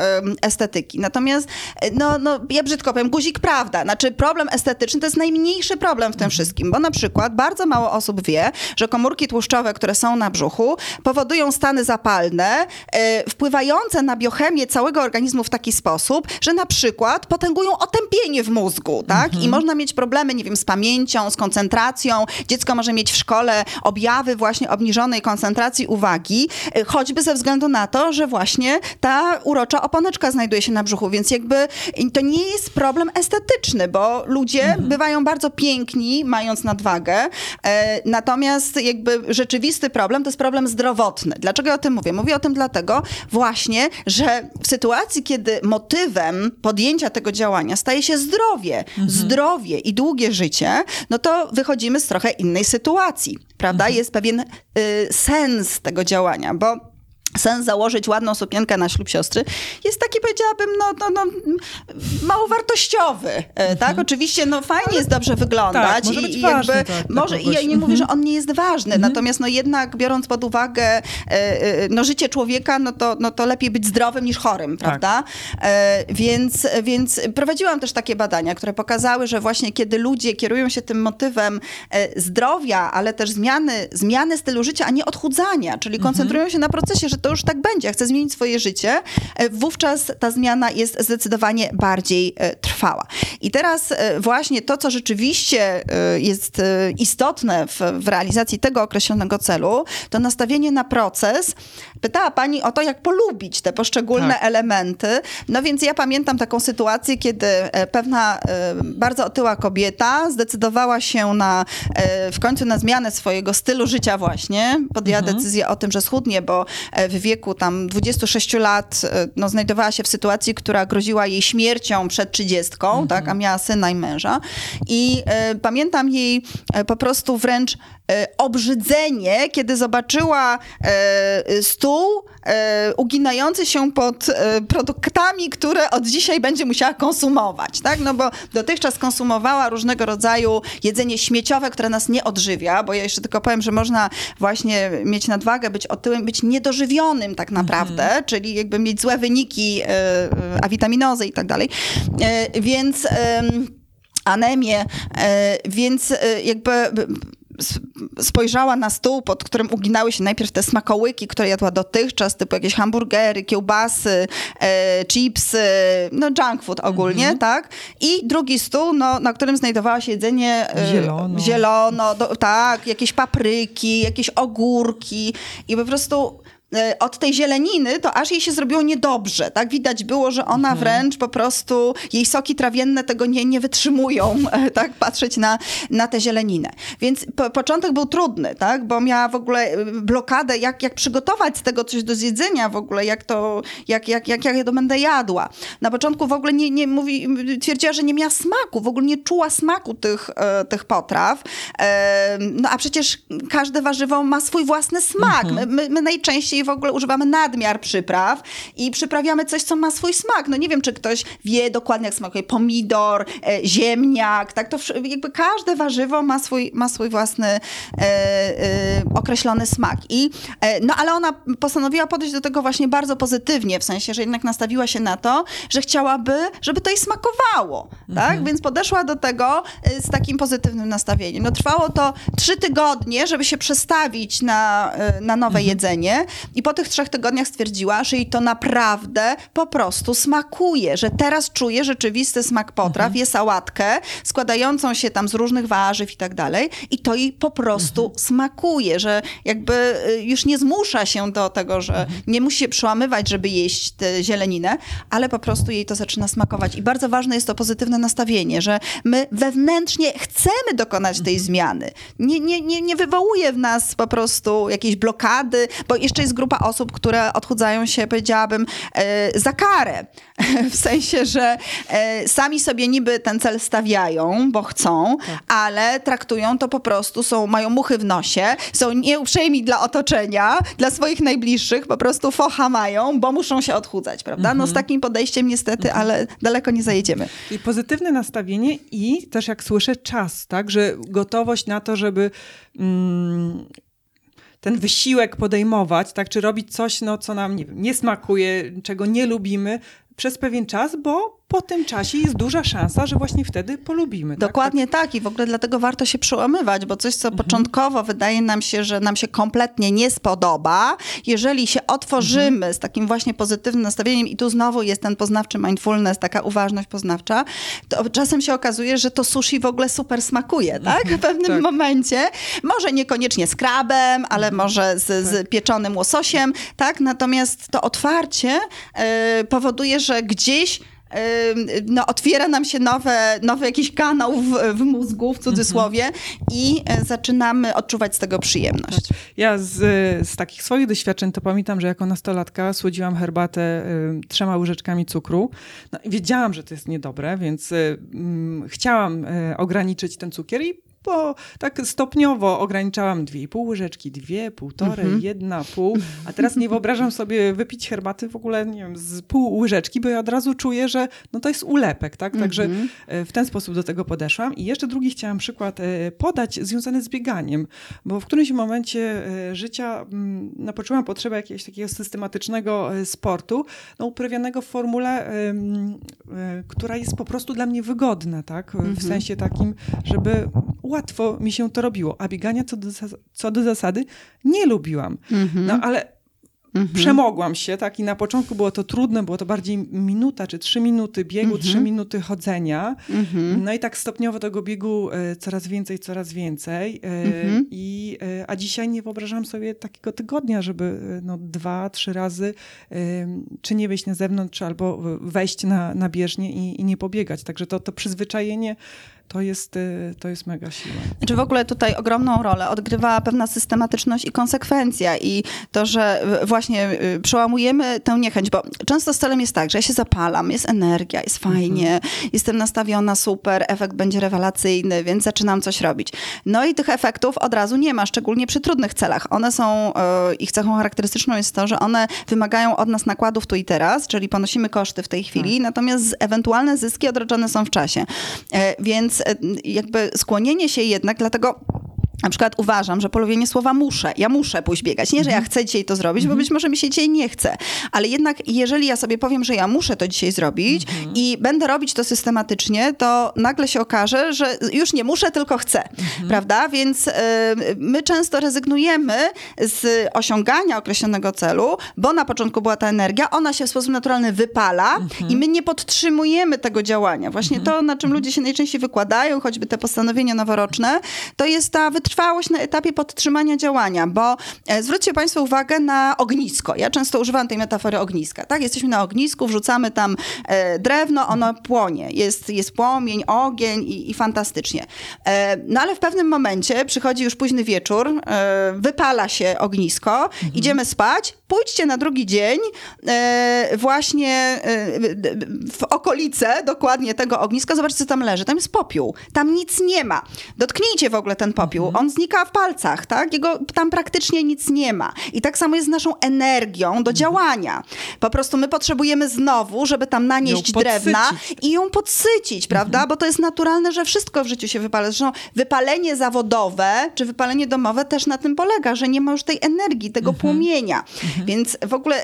estetyki. Natomiast, e, no, no ja brzydko powiem, guzik prawda. Znaczy problem estetyczny to jest najmniejszy problem w tym wszystkim, bo na przykład bardzo mało osób wie, że komórki tłuszczowe, które są na brzuchu, powodują stany zapalne, e, wpływające na biochemię całego organizmu w taki sposób, że na przykład potęgują otępienie w mózgu, tak? Mhm. I można mieć problemy, nie wiem, z pamięcią, z koncentracją. Dziecko może mieć w szkole objawy właśnie obniżonej koncentracji uwagi, e, choćby ze względu na to, że właśnie ta urocza oponeczka znajduje się na brzuchu, więc jakby to nie jest problem estetyczny, bo ludzie mhm. bywają bardzo piękni, mając nadwagę, e, natomiast jakby rzeczywiście rzeczywisty problem to jest problem zdrowotny. Dlaczego ja o tym mówię? Mówię o tym dlatego właśnie, że w sytuacji, kiedy motywem podjęcia tego działania staje się zdrowie, mhm. zdrowie i długie życie, no to wychodzimy z trochę innej sytuacji, prawda? Mhm. Jest pewien y, sens tego działania, bo sens założyć ładną sukienkę na ślub siostry jest taki, powiedziałabym, no, no, no mało wartościowy, e, mhm. tak? Oczywiście, no fajnie jest dobrze wyglądać. Tak, może być i ważny, jakby, tak, może, I ja nie mówię, że mhm. on nie jest ważny, mhm. natomiast no jednak biorąc pod uwagę e, e, no, życie człowieka, no to, no to lepiej być zdrowym niż chorym, tak. prawda? Tak. Więc, więc prowadziłam też takie badania, które pokazały, że właśnie kiedy ludzie kierują się tym motywem zdrowia, ale też zmiany, zmiany stylu życia, a nie odchudzania, czyli koncentrują się na procesie, że to to już tak będzie, chcę zmienić swoje życie, e, wówczas ta zmiana jest zdecydowanie bardziej e, trwała. I teraz e, właśnie to, co rzeczywiście jest istotne w, w realizacji tego określonego celu, to nastawienie na proces. Pytała Pani o to, jak polubić te poszczególne tak. elementy. No więc ja pamiętam taką sytuację, kiedy pewna bardzo otyła kobieta zdecydowała się na, w końcu na zmianę swojego stylu życia właśnie. Podjęła mhm. decyzję o tym, że schudnie, bo w wieku tam 26 lat e, no, znajdowała się w sytuacji, która groziła jej śmiercią przed 30, mhm. tak, a miała syna i męża. I e, pamiętam jej e, po prostu wręcz e, obrzydzenie, kiedy zobaczyła e, stół e, uginający się pod e, produktami, które od dzisiaj będzie musiała konsumować, tak? No bo dotychczas konsumowała różnego rodzaju jedzenie śmieciowe, które nas nie odżywia, bo ja jeszcze tylko powiem, że można właśnie mieć nadwagę, być otyłym, być niedożywionym tak naprawdę, czyli jakby mieć złe wyniki, e, e, awitaminozy i tak dalej. E, Więc em, anemię, e, więc e, jakby spojrzała na stół, pod którym uginały się najpierw te smakołyki, które jadła dotychczas, typu jakieś hamburgery, kiełbasy, e, chipsy, no junk food ogólnie, tak? I drugi stół, no, na którym znajdowało się jedzenie e, Zielono. zielono do, tak, jakieś papryki, jakieś ogórki i po prostu od tej zieleniny, to aż jej się zrobiło niedobrze, tak? Widać było, że ona wręcz po prostu, jej soki trawienne tego nie, nie wytrzymują, e, tak? Patrzeć na, na tę zieleninę. Więc po, początek był trudny, tak? Bo miała w ogóle e, blokadę, jak, jak przygotować z tego coś do zjedzenia w ogóle, jak to, jak, jak, jak, jak ja to będę jadła. Na początku w ogóle nie, nie mówi, twierdziła, że nie miała smaku, w ogóle nie czuła smaku tych, e, tych potraw. E, no a przecież każde warzywo ma swój własny smak. My, my, my najczęściej w ogóle używamy nadmiar przypraw i przyprawiamy coś, co ma swój smak. No nie wiem, czy ktoś wie dokładnie, jak smakuje pomidor, e, ziemniak, tak? To jakby każde warzywo ma swój, ma swój własny e, e, określony smak. I, e, no ale ona postanowiła podejść do tego właśnie bardzo pozytywnie, w sensie, że jednak nastawiła się na to, że chciałaby, żeby to jej smakowało, tak? Więc podeszła do tego e, z takim pozytywnym nastawieniem. No trwało to trzy tygodnie, żeby się przestawić na, e, na nowe jedzenie i po tych trzech tygodniach stwierdziła, że jej to naprawdę po prostu smakuje, że teraz czuje rzeczywisty smak potraw, je sałatkę składającą się tam z różnych warzyw i tak dalej. I to jej po prostu smakuje, że jakby y, już nie zmusza się do tego, że nie musi się przełamywać, żeby jeść tę zieleninę, ale po prostu jej to zaczyna smakować. I bardzo ważne jest to pozytywne nastawienie, że my wewnętrznie chcemy dokonać tej zmiany. Nie, nie, nie, nie wywołuje w nas po prostu jakiejś blokady, bo jeszcze jest grupa osób, które odchudzają się, powiedziałabym, e, za karę. W sensie, że e, sami sobie niby ten cel stawiają, bo chcą, ale traktują to po prostu, są, mają muchy w nosie, są nieuprzejmi dla otoczenia, dla swoich najbliższych, po prostu focha mają, bo muszą się odchudzać, prawda? No z takim podejściem niestety, ale daleko nie zajedziemy. I pozytywne nastawienie i też jak słyszę czas, tak, że gotowość na to, żeby mm, ten wysiłek podejmować, tak, czy robić coś, no, co nam nie, nie smakuje, czego nie lubimy przez pewien czas, bo po tym czasie jest duża szansa, że właśnie wtedy polubimy. tak? Dokładnie tak i w ogóle dlatego warto się przełamywać, bo coś, co początkowo wydaje nam się, że nam się kompletnie nie spodoba, jeżeli się otworzymy z takim właśnie pozytywnym nastawieniem i tu znowu jest ten poznawczy mindfulness, taka uważność poznawcza, to czasem się okazuje, że to sushi w ogóle super smakuje, tak? W pewnym tak. momencie. Może niekoniecznie z krabem, ale może z, z pieczonym łososiem, tak? Natomiast to otwarcie y, powoduje, że gdzieś no, otwiera nam się nowe, nowy jakiś kanał w, w mózgu, w cudzysłowie, i e, zaczynamy odczuwać z tego przyjemność. Ja z, z takich swoich doświadczeń to pamiętam, że jako nastolatka słodziłam herbatę y, trzema łyżeczkami cukru. No, wiedziałam, że to jest niedobre, więc y, mm, chciałam y, ograniczyć ten cukier i bo tak stopniowo ograniczałam dwie i pół łyżeczki, dwie, półtorej, jedna, pół. A teraz nie wyobrażam sobie wypić herbaty w ogóle, nie wiem, z pół łyżeczki, bo ja od razu czuję, że no to jest ulepek, tak? Także e, w ten sposób do tego podeszłam. I jeszcze drugi chciałam przykład e, podać związany z bieganiem, bo w którymś momencie e, życia mm, no, poczułam potrzebę jakiegoś takiego systematycznego sportu, no, uprawianego w formule, która jest po prostu dla mnie wygodna, tak? W sensie takim, żeby łatwo mi się to robiło, a biegania co do, co do zasady nie lubiłam. No ale przemogłam się, tak? I na początku było to trudne, było to bardziej minuta czy trzy minuty biegu, trzy minuty chodzenia. No i tak stopniowo tego biegu e, coraz więcej, coraz więcej. E, i, e, a dzisiaj nie wyobrażam sobie takiego tygodnia, żeby no, dwa, trzy razy czy nie wyjść na zewnątrz, albo wejść na, na bieżnię i, i nie pobiegać. Także to, to przyzwyczajenie to jest, y, to jest mega siła. Znaczy w ogóle tutaj ogromną rolę odgrywa pewna systematyczność i konsekwencja i to, że właśnie y, przełamujemy tę niechęć, bo często z celem jest tak, że ja się zapalam, jest energia, jest fajnie, mhm. jestem nastawiona super, efekt będzie rewelacyjny, więc zaczynam coś robić. No i tych efektów od razu nie ma, szczególnie przy trudnych celach. One są, y, ich cechą charakterystyczną jest to, że one wymagają od nas nakładów tu i teraz, czyli ponosimy koszty w tej chwili, tak. natomiast ewentualne zyski odroczone są w czasie. E, e, jakby skłonienie się jednak, dlatego na przykład uważam, że polubienie słowa muszę. Ja muszę pójść biegać. Nie, że ja mhm. chcę dzisiaj to zrobić, bo mhm. być może mi się dzisiaj nie chce. Ale jednak jeżeli ja sobie powiem, że ja muszę to dzisiaj zrobić mhm. i będę robić to systematycznie, to nagle się okaże, że już nie muszę, tylko chcę. Prawda? Więc y, my często rezygnujemy z osiągania określonego celu, bo na początku była ta energia, ona się w sposób naturalny wypala i my nie podtrzymujemy tego działania. Właśnie to, na czym ludzie się najczęściej wykładają, choćby te postanowienia noworoczne, to jest ta wytrzymałość wytrwałość na etapie podtrzymania działania, bo e, zwróćcie Państwo uwagę na ognisko. Ja często używam tej metafory ogniska. Tak, jesteśmy na ognisku, wrzucamy tam e, drewno, ono płonie. Jest, jest płomień, ogień i, i fantastycznie. E, no ale w pewnym momencie przychodzi już późny wieczór, wypala się ognisko, mhm. idziemy spać, pójdźcie na drugi dzień właśnie w okolice dokładnie tego ogniska, zobaczcie co tam leży. Tam jest popiół. Tam nic nie ma. Dotknijcie w ogóle ten popiół. On znika w palcach, tak? Jego tam praktycznie nic nie ma. I tak samo jest z naszą energią do mhm. działania. Po prostu my potrzebujemy znowu, żeby tam nanieść drewna i ją podsycić, prawda? Mhm. Bo to jest naturalne, że wszystko w życiu się wypala. Zresztą wypalenie zawodowe czy wypalenie domowe też na tym polega, że nie ma już tej energii, tego mhm. płomienia. Więc w ogóle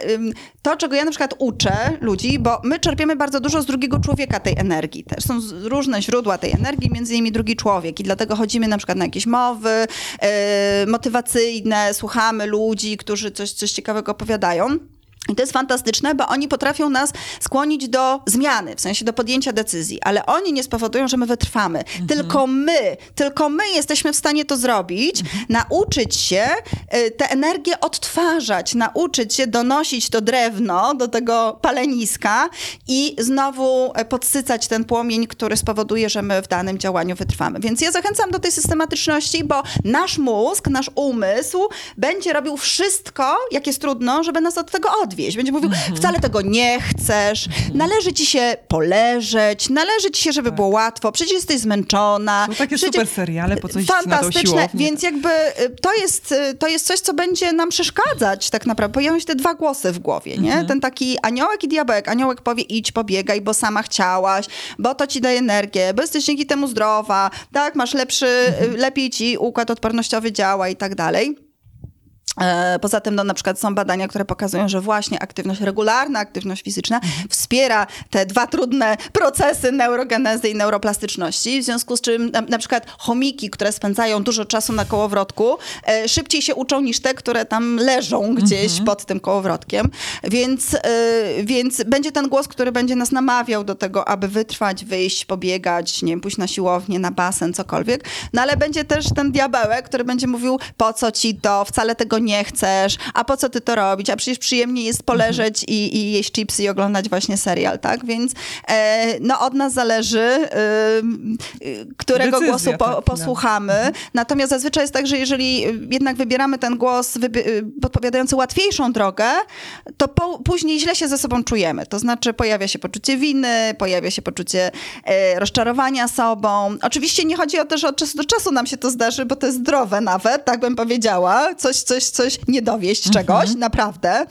to, czego ja na przykład uczę ludzi, bo my czerpiemy bardzo dużo z drugiego człowieka tej energii. Też są różne źródła tej energii, między innymi drugi człowiek. I dlatego chodzimy na przykład na jakieś mowy, rozmowy e, motywacyjne, słuchamy ludzi, którzy coś, coś ciekawego opowiadają. I to jest fantastyczne, bo oni potrafią nas skłonić do zmiany, w sensie do podjęcia decyzji, ale oni nie spowodują, że my wytrwamy. Mhm. Tylko my, tylko my jesteśmy w stanie to zrobić, mhm. nauczyć się y, tę energię odtwarzać, nauczyć się donosić to drewno do tego paleniska i znowu e, podsycać ten płomień, który spowoduje, że my w danym działaniu wytrwamy. Więc ja zachęcam do tej systematyczności, bo nasz mózg, nasz umysł będzie robił wszystko, jak jest trudno, żeby nas od tego odwrócić odwieźć. Będzie mówił, mhm. wcale tego nie chcesz, mhm. należy ci się poleżeć, należy ci się, żeby tak. było łatwo, przecież jesteś zmęczona. Są takie przecież... super seriale, po coś Fantastyczne, więc jakby y, to jest, y, to jest coś, co będzie nam przeszkadzać tak naprawdę. Pojawią się te dwa głosy w głowie, nie? Mhm. Ten taki aniołek i diabełek. Aniołek powie idź, pobiegaj, bo sama chciałaś, bo to ci daje energię, bo jesteś dzięki temu zdrowa, tak, masz lepszy, mhm. lepiej ci układ odpornościowy działa i tak dalej. E, poza tym, no, na przykład są badania, które pokazują, że właśnie aktywność regularna, aktywność fizyczna wspiera te dwa trudne procesy neurogenezy i neuroplastyczności, w związku z czym na, na przykład chomiki, które spędzają dużo czasu na kołowrotku, e, szybciej się uczą niż te, które tam leżą gdzieś mhm. pod tym kołowrotkiem, więc, e, więc będzie ten głos, który będzie nas namawiał do tego, aby wytrwać, wyjść, pobiegać, nie wiem, pójść na siłownię, na basen, cokolwiek, no ale będzie też ten diabełek, który będzie mówił, po co ci to, wcale tego nie chcesz, a po co ty to robić, a przecież przyjemnie jest poleżeć mhm. i, i jeść chipsy i oglądać właśnie serial, tak? Więc e, no od nas zależy, e, którego Decyzja, głosu po, tak, no. posłuchamy. Mhm. Natomiast zazwyczaj jest tak, że jeżeli jednak wybieramy ten głos podpowiadający łatwiejszą drogę, to po, później źle się ze sobą czujemy. To znaczy pojawia się poczucie winy, pojawia się poczucie e, rozczarowania sobą. Oczywiście nie chodzi o to, że od czasu do czasu nam się to zdarzy, bo to jest zdrowe nawet, tak bym powiedziała. Coś, coś, coś nie dowieść mhm. czegoś, naprawdę.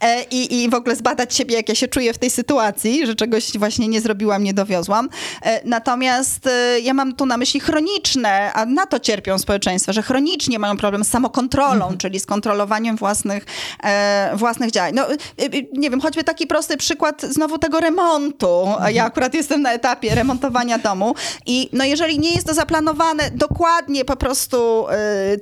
E, i, I w ogóle zbadać siebie, jak ja się czuję w tej sytuacji, że czegoś właśnie nie zrobiłam, nie dowiozłam. E, natomiast e, ja mam tu na myśli chroniczne, a na to cierpią społeczeństwa, że chronicznie mają problem z samokontrolą, mhm. czyli z kontrolowaniem własnych, e, własnych działań. No, e, e, nie wiem, choćby taki prosty przykład znowu tego remontu. Mhm. Ja akurat jestem na etapie remontowania domu i no jeżeli nie jest to zaplanowane dokładnie po prostu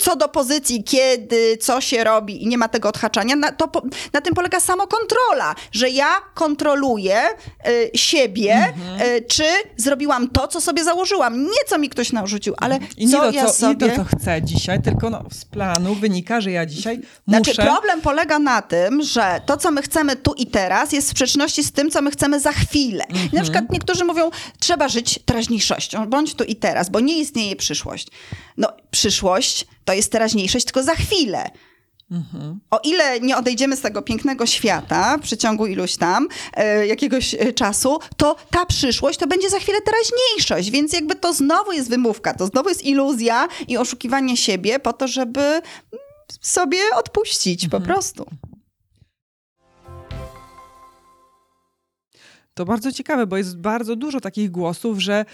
co do pozycji, kiedy, co się robi i nie ma tego odhaczania, na, to na tym polega samokontrola, że ja kontroluję y, siebie, Mhm. y, czy zrobiłam to, co sobie założyłam. Nie co mi ktoś narzucił, ale I nie, co to, ja co, sobie... nie to, co chcę dzisiaj, tylko no, z planu wynika, że ja dzisiaj muszę... Znaczy, problem polega na tym, że to, co my chcemy tu i teraz, jest w sprzeczności z tym, co my chcemy za chwilę. I Mhm. na przykład niektórzy mówią, trzeba żyć teraźniejszością, bądź tu i teraz, bo nie istnieje przyszłość. No, przyszłość to jest teraźniejszość tylko za chwilę. Mhm. O ile nie odejdziemy z tego pięknego świata w przeciągu iluś tam e, jakiegoś e, czasu, to ta przyszłość to będzie za chwilę teraźniejszość, więc jakby to znowu jest wymówka, to znowu jest iluzja i oszukiwanie siebie po to, żeby mm, sobie odpuścić po prostu. To bardzo ciekawe, bo jest bardzo dużo takich głosów, że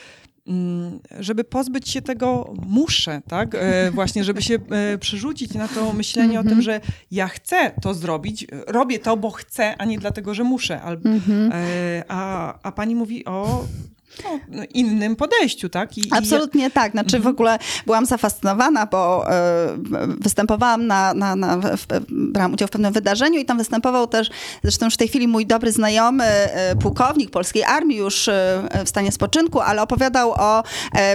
żeby pozbyć się tego muszę, tak? E, właśnie, żeby się e, przerzucić na to myślenie o tym, że ja chcę to zrobić, robię to, bo chcę, a nie dlatego, że muszę. Al, e, a, a pani mówi o no, innym podejściu, tak? I, i- Absolutnie tak. Znaczy w ogóle byłam zafascynowana, bo e, występowałam na, na, na w, brałam udział w pewnym wydarzeniu i tam występował też, zresztą już w tej chwili mój dobry znajomy, e, pułkownik polskiej armii już e, w stanie spoczynku, ale opowiadał o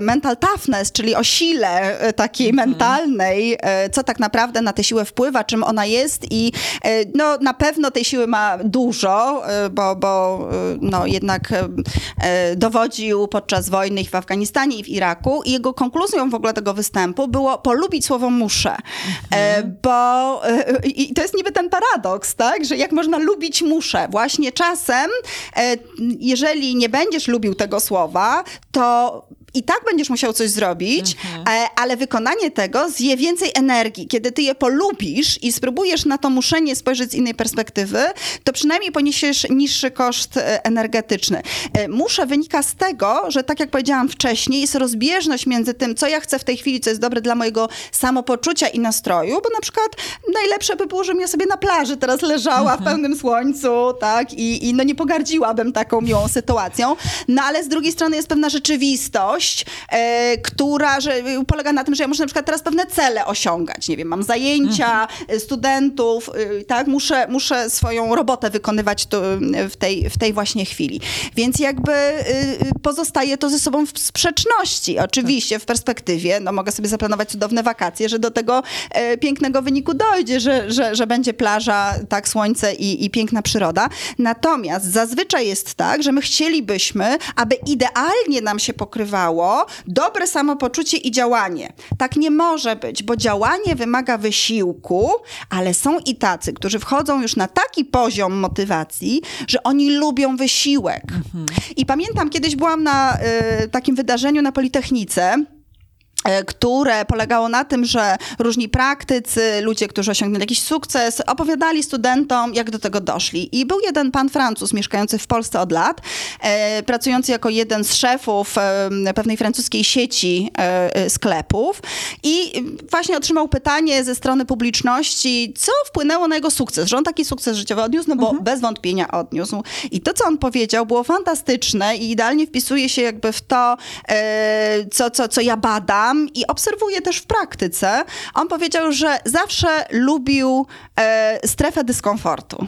mental toughness, czyli o sile takiej mentalnej, e, co tak naprawdę na tę siłę wpływa, czym ona jest i no na pewno tej siły ma dużo, bo, bo no jednak e, podczas wojny w Afganistanie i w Iraku i jego konkluzją w ogóle tego występu było polubić słowo muszę. E, Bo e, i to jest niby ten paradoks, tak, że jak można lubić muszę. Właśnie czasem, e, jeżeli nie będziesz lubił tego słowa, to i tak będziesz musiał coś zrobić, e, ale wykonanie tego zje więcej energii. Kiedy ty je polubisz i spróbujesz na to muszenie spojrzeć z innej perspektywy, to przynajmniej poniesiesz niższy koszt e, energetyczny. E, Muszę wynika z tego, że tak jak powiedziałam wcześniej, jest rozbieżność między tym, co ja chcę w tej chwili, co jest dobre dla mojego samopoczucia i nastroju, bo na przykład najlepsze by było, żebym ja sobie na plaży teraz leżała w pełnym słońcu, tak, i, i no nie pogardziłabym taką miłą sytuacją. No ale z drugiej strony jest pewna rzeczywistość, e, która że, polega na tym, że ja muszę na przykład teraz pewne cele osiągać. Nie wiem, mam zajęcia e, studentów, e, tak, muszę, muszę swoją robotę wykonywać tu, w, tej, w tej właśnie chwili. Więc jakby e, pozostaje to ze sobą w sprzeczności. Oczywiście w perspektywie, no mogę sobie zaplanować cudowne wakacje, że do tego e, pięknego wyniku dojdzie, że, że, że będzie plaża, tak, słońce i, i piękna przyroda. Natomiast zazwyczaj jest tak, że my chcielibyśmy, aby idealnie nam się pokrywało dobre samopoczucie i działanie. Tak nie może być, bo działanie wymaga wysiłku, ale są i tacy, którzy wchodzą już na taki poziom motywacji, że oni lubią wysiłek. I pamiętam, kiedyś byłam na y, takim wydarzeniu na Politechnice które polegało na tym, że różni praktycy, ludzie, którzy osiągnęli jakiś sukces, opowiadali studentom, jak do tego doszli. I był jeden pan Francuz mieszkający w Polsce od lat, e, pracujący jako jeden z szefów e, pewnej francuskiej sieci e, e, sklepów i właśnie otrzymał pytanie ze strony publiczności, co wpłynęło na jego sukces, że on taki sukces życiowy odniósł, no bo bez wątpienia odniósł. I to, co on powiedział, było fantastyczne i idealnie wpisuje się jakby w to, e, co, co, co ja badam i obserwuję też w praktyce. On powiedział, że zawsze lubił e, strefę dyskomfortu.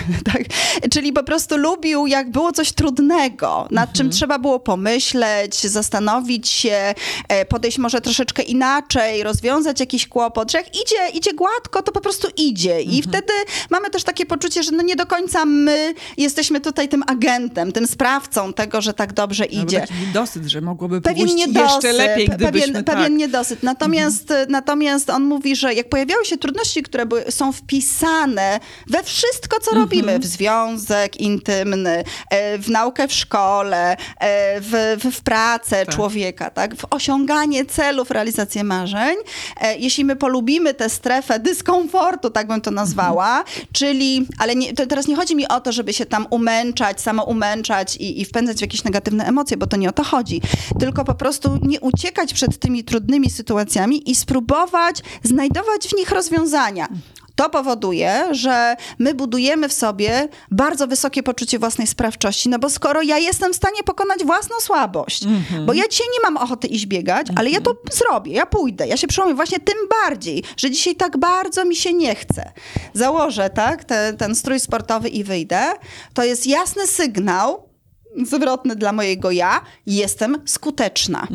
tak? Czyli po prostu lubił, jak było coś trudnego, nad czym trzeba było pomyśleć, zastanowić się, e, podejść może troszeczkę inaczej, rozwiązać jakiś kłopot, że jak idzie, idzie gładko, to po prostu idzie. I wtedy mamy też takie poczucie, że no nie do końca my jesteśmy tutaj tym agentem, tym sprawcą tego, że tak dobrze Albo idzie taki niedosyt, że mogłoby pewien niedosyt, jeszcze lepiej, gdybyśmy pewien, tak. pewien niedosyt. Natomiast, natomiast on mówi, że jak pojawiały się trudności, które były, są wpisane we wszystko, co robimy, w związek intymny, e, w naukę w szkole, e, w, w, pracę Tak. człowieka, tak? w osiąganie celów, realizację marzeń, e, jeśli my polubimy tę strefę dyskomfortu, tak bym to nazwała, czyli, ale nie, teraz nie chodzi mi o to, żeby się tam umęczać, samo umęczać i, i wpędzać w jakieś negatywne emocje, bo to nie o to chodzi. Tylko po prostu nie uciekać przed tymi trudnymi sytuacjami i spróbować znajdować w nich rozwiązania. To powoduje, że my budujemy w sobie bardzo wysokie poczucie własnej sprawczości, no bo skoro ja jestem w stanie pokonać własną słabość, bo ja dzisiaj nie mam ochoty iść biegać, ale ja to zrobię, ja pójdę, ja się przełomię właśnie tym bardziej, że dzisiaj tak bardzo mi się nie chce. Założę, tak, te, ten strój sportowy i wyjdę, to jest jasny sygnał, zwrotny dla mojego ja, jestem skuteczna.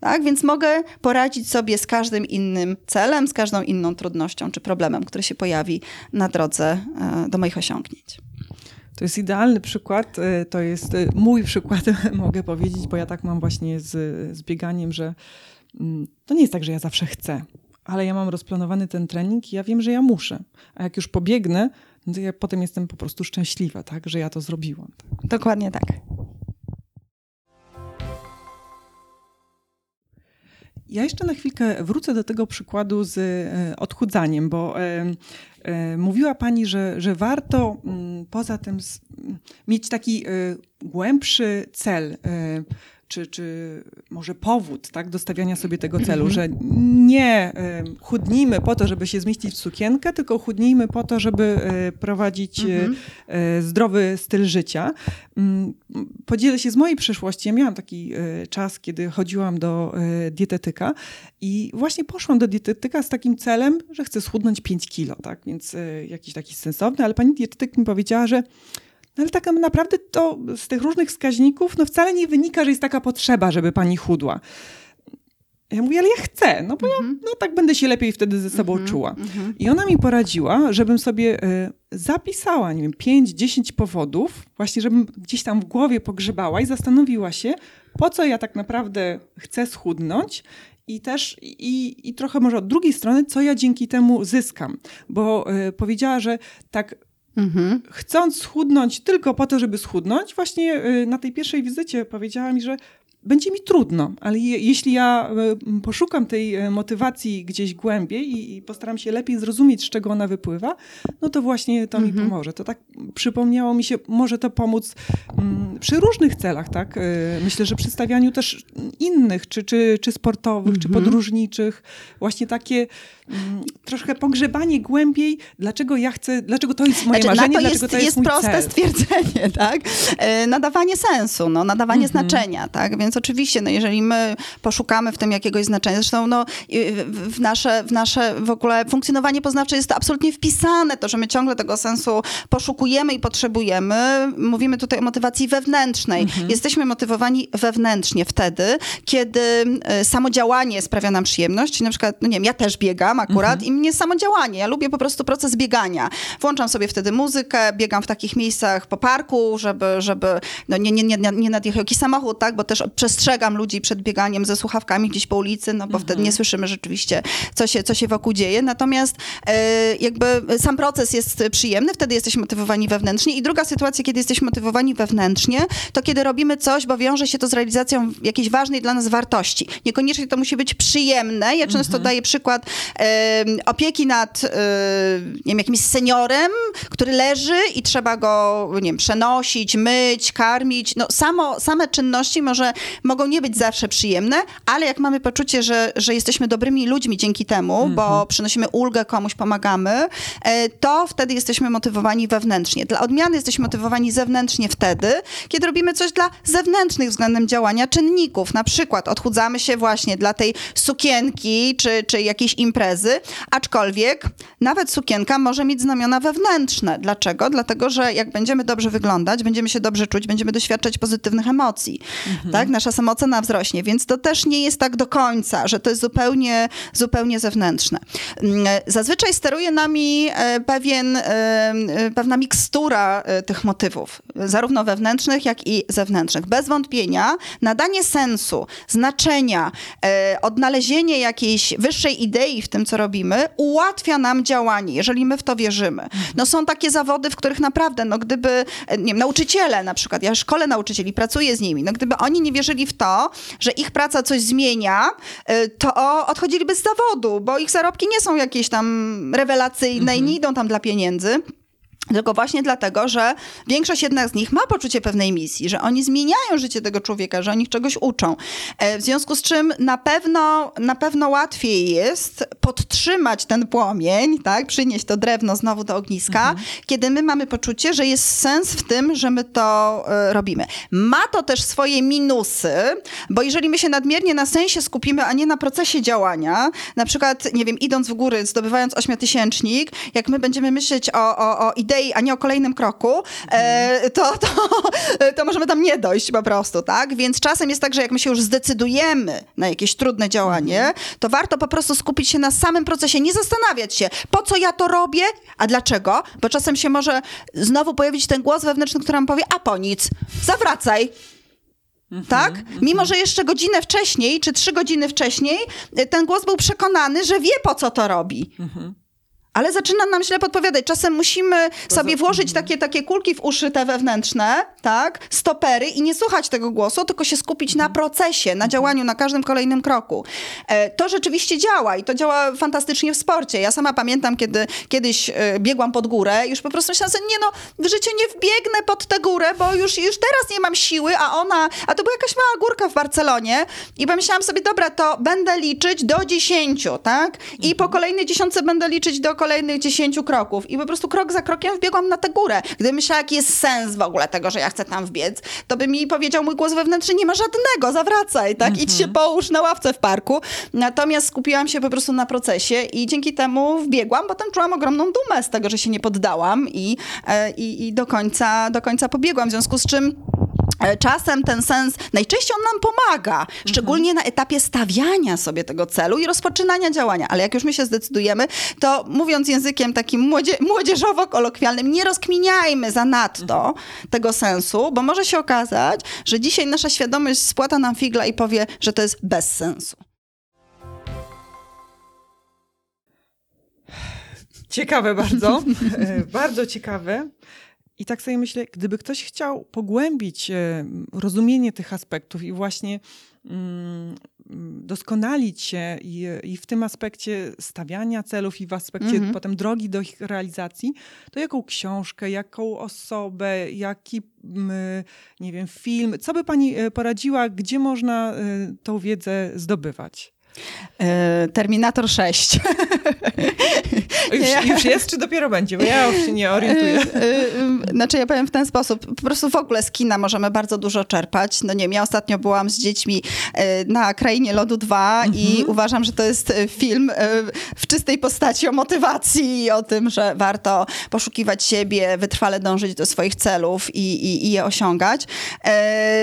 Tak, więc mogę poradzić sobie z każdym innym celem, z każdą inną trudnością czy problemem, który się pojawi na drodze e, do moich osiągnięć. To jest idealny przykład. e, To jest e, mój przykład, mogę powiedzieć, bo ja tak mam właśnie z, z bieganiem, że mm, to nie jest tak, że ja zawsze chcę, ale ja mam rozplanowany ten trening i ja wiem, że ja muszę. A jak już pobiegnę, no to ja potem jestem po prostu szczęśliwa, tak, że ja to zrobiłam. Tak. Dokładnie tak. Ja jeszcze na chwilkę wrócę do tego przykładu z e, odchudzaniem, bo e, e, mówiła Pani, że, że warto mm, poza tym mieć taki głębszy cel, czy, czy może powód tak, do stawiania sobie tego celu, że nie chudnijmy po to, żeby się zmieścić w sukienkę, tylko chudnijmy po to, żeby e, prowadzić e, e, zdrowy styl życia. Mm, Podzielę się z mojej przeszłości. Ja miałam taki czas, kiedy chodziłam do dietetyka i właśnie poszłam do dietetyka z takim celem, że chcę schudnąć 5 kilo, tak? Więc jakiś taki sensowny, ale pani dietetyk mi powiedziała, że no ale tak naprawdę to z tych różnych wskaźników no wcale nie wynika, że jest taka potrzeba, żeby pani chudła. Ja mówię, ale ja chcę, no bo ja no, tak będę się lepiej wtedy ze sobą czuła. I ona mi poradziła, żebym sobie e, zapisała, nie wiem, 5-10 powodów, właśnie żebym gdzieś tam w głowie pogrzebała i zastanowiła się, po co ja tak naprawdę chcę schudnąć i też i, i trochę może od drugiej strony, co ja dzięki temu zyskam. Bo e, powiedziała, że tak Mhm. chcąc schudnąć tylko po to, żeby schudnąć, właśnie y, na tej pierwszej wizycie powiedziała mi, że będzie mi trudno, ale je, jeśli ja y, poszukam tej y, motywacji gdzieś głębiej i, i postaram się lepiej zrozumieć, z czego ona wypływa, no to właśnie to mi pomoże. To tak przypomniało mi się, może to pomóc mm, przy różnych celach, tak? Y, Myślę, że przy stawianiu też innych, czy, czy, czy sportowych, czy podróżniczych, właśnie takie mm, troszkę pogrzebanie głębiej, dlaczego ja chcę, dlaczego to jest moje Znaczy, marzenie, to dlaczego jest, to jest, jest mój proste cel. stwierdzenie, tak? E, Nadawanie sensu, no, nadawanie Mhm. znaczenia, tak? Więc oczywiście, no, jeżeli my poszukamy w tym jakiegoś znaczenia, zresztą no, w, nasze, w nasze w ogóle funkcjonowanie poznawcze jest to absolutnie wpisane, to, że my ciągle tego sensu poszukujemy i potrzebujemy. Mówimy tutaj o motywacji wewnętrznej. Mhm. Jesteśmy motywowani wewnętrznie wtedy, kiedy e, samodziałanie sprawia nam przyjemność, na przykład, no nie wiem, ja też biegam akurat Mhm. i mnie samodziałanie, ja lubię po prostu proces biegania. Włączam sobie wtedy muzykę, biegam w takich miejscach po parku, żeby, żeby no nie, nie, nie, nie nadjechał jakiś samochód, tak, bo też przestrzegam ludzi przed bieganiem ze słuchawkami gdzieś po ulicy, no bo wtedy nie słyszymy rzeczywiście, co się, co się wokół dzieje. Natomiast e, jakby sam proces jest przyjemny, wtedy jesteśmy motywowani wewnętrznie. I druga sytuacja, kiedy jesteśmy motywowani wewnętrznie, to kiedy robimy coś, bo wiąże się to z realizacją jakiejś ważnej dla nas wartości. Niekoniecznie to musi być przyjemne. Ja często daję przykład e, opieki nad e, nie wiem, jakimś seniorem, który leży i trzeba go, nie wiem, przenosić, myć, karmić. No samo, same czynności może mogą nie być zawsze przyjemne, ale jak mamy poczucie, że, że jesteśmy dobrymi ludźmi dzięki temu, bo przynosimy ulgę komuś, pomagamy, e, to wtedy jesteśmy motywowani wewnętrznie. Dla odmiany jesteśmy motywowani zewnętrznie wtedy, kiedy robimy coś dla zewnętrznych względem działania czynników. Na przykład odchudzamy się właśnie dla tej sukienki czy, czy jakiejś imprezy, aczkolwiek nawet sukienka może mieć znamiona wewnętrzne. Dlaczego? Dlatego, że jak będziemy dobrze wyglądać, będziemy się dobrze czuć, będziemy doświadczać pozytywnych emocji. Tak? Nasza samoocena wzrośnie, więc to też nie jest tak do końca, że to jest zupełnie, zupełnie zewnętrzne. Mm, Zazwyczaj steruje nami e, pewien, e, e, pewna mikstura e, tych motywów, zarówno wewnętrznych, jak i zewnętrznych. Bez wątpienia nadanie sensu, znaczenia, e, odnalezienie jakiejś wyższej idei w tym, co robimy, ułatwia nam działanie, jeżeli my w to wierzymy. No są takie zawody, w których naprawdę, no gdyby, e, nie wiem, nauczyciele na przykład, ja szkole nauczycieli, pracuję z nimi, no gdyby oni nie wierzyli w to, że ich praca coś zmienia, e, to odchodziliby z zawodu, bo ich zarobki nie są jakieś tam rewelacyjne i nie idą tam dla pieniędzy. Tylko właśnie dlatego, że większość jednak z nich ma poczucie pewnej misji, że oni zmieniają życie tego człowieka, że oni czegoś uczą. E, w związku z czym na pewno, na pewno łatwiej jest podtrzymać ten płomień, tak, przynieść to drewno znowu do ogniska, mhm. kiedy my mamy poczucie, że jest sens w tym, że my to y, robimy. Ma to też swoje minusy, bo jeżeli my się nadmiernie na sensie skupimy, a nie na procesie działania, na przykład, nie wiem, idąc w góry, zdobywając ośmiotysięcznik, jak my będziemy myśleć o, o, o idei, idei, a nie o kolejnym kroku, e, to, to, to możemy tam nie dojść po prostu, tak? Więc czasem jest tak, że jak my się już zdecydujemy na jakieś trudne działanie, to warto po prostu skupić się na samym procesie, nie zastanawiać się, po co ja to robię, a dlaczego, bo czasem się może znowu pojawić ten głos wewnętrzny, który nam powie, a po nic, zawracaj, tak? Mimo, że jeszcze godzinę wcześniej, czy trzy godziny wcześniej, ten głos był przekonany, że wie po co to robi. Mhm ale zaczyna nam źle podpowiadać. Czasem musimy sobie włożyć takie, takie kulki w uszy te wewnętrzne, tak, stopery i nie słuchać tego głosu, tylko się skupić na procesie, na działaniu, na każdym kolejnym kroku. E, to rzeczywiście działa i to działa fantastycznie w sporcie. Ja sama pamiętam, kiedy kiedyś e, biegłam pod górę, już po prostu myślałam sobie, nie no, w życiu nie wbiegnę pod tę górę, bo już, już teraz nie mam siły, a ona, a to była jakaś mała górka w Barcelonie i pomyślałam sobie, dobra, to będę liczyć do dziesięciu, tak? I po kolejnej dziesiątce będę liczyć do kolejnych dziesięciu kroków i po prostu krok za krokiem wbiegłam na tę górę. Gdybym myślała, jaki jest sens w ogóle tego, że ja chcę tam wbiec, to by mi powiedział mój głos wewnętrzny, nie ma żadnego, zawracaj, tak? Idź się mhm. połóż na ławce w parku. Natomiast skupiłam się po prostu na procesie i dzięki temu wbiegłam, bo tam czułam ogromną dumę z tego, że się nie poddałam i, e, i, i do, końca, do końca pobiegłam. W związku z czym czasem ten sens, najczęściej on nam pomaga, szczególnie na etapie stawiania sobie tego celu i rozpoczynania działania. Ale jak już my się zdecydujemy, to mówiąc językiem takim młodzie, młodzieżowo-kolokwialnym, nie rozkminiajmy za nadto tego sensu, bo może się okazać, że dzisiaj nasza świadomość spłata nam figla i powie, że to jest bez sensu. Ciekawe bardzo, e, bardzo ciekawe. I tak sobie myślę, gdyby ktoś chciał pogłębić e, rozumienie tych aspektów i właśnie mm, doskonalić się i, i, w tym aspekcie stawiania celów i w aspekcie mm -hmm. potem drogi do ich realizacji, to jaką książkę, jaką osobę, jaki, nie wiem, film, co by pani e, poradziła, gdzie można e, tą wiedzę zdobywać? Terminator 6. Już, już, jest, czy dopiero będzie? Bo ja już się nie orientuję. E, e, znaczy ja powiem w ten sposób. Po prostu w ogóle z kina możemy bardzo dużo czerpać. No nie wiem, ja ostatnio byłam z dziećmi na Krainie Lodu 2 mhm. i uważam, że to jest film w czystej postaci o motywacji i o tym, że warto poszukiwać siebie, wytrwale dążyć do swoich celów i, i, i je osiągać.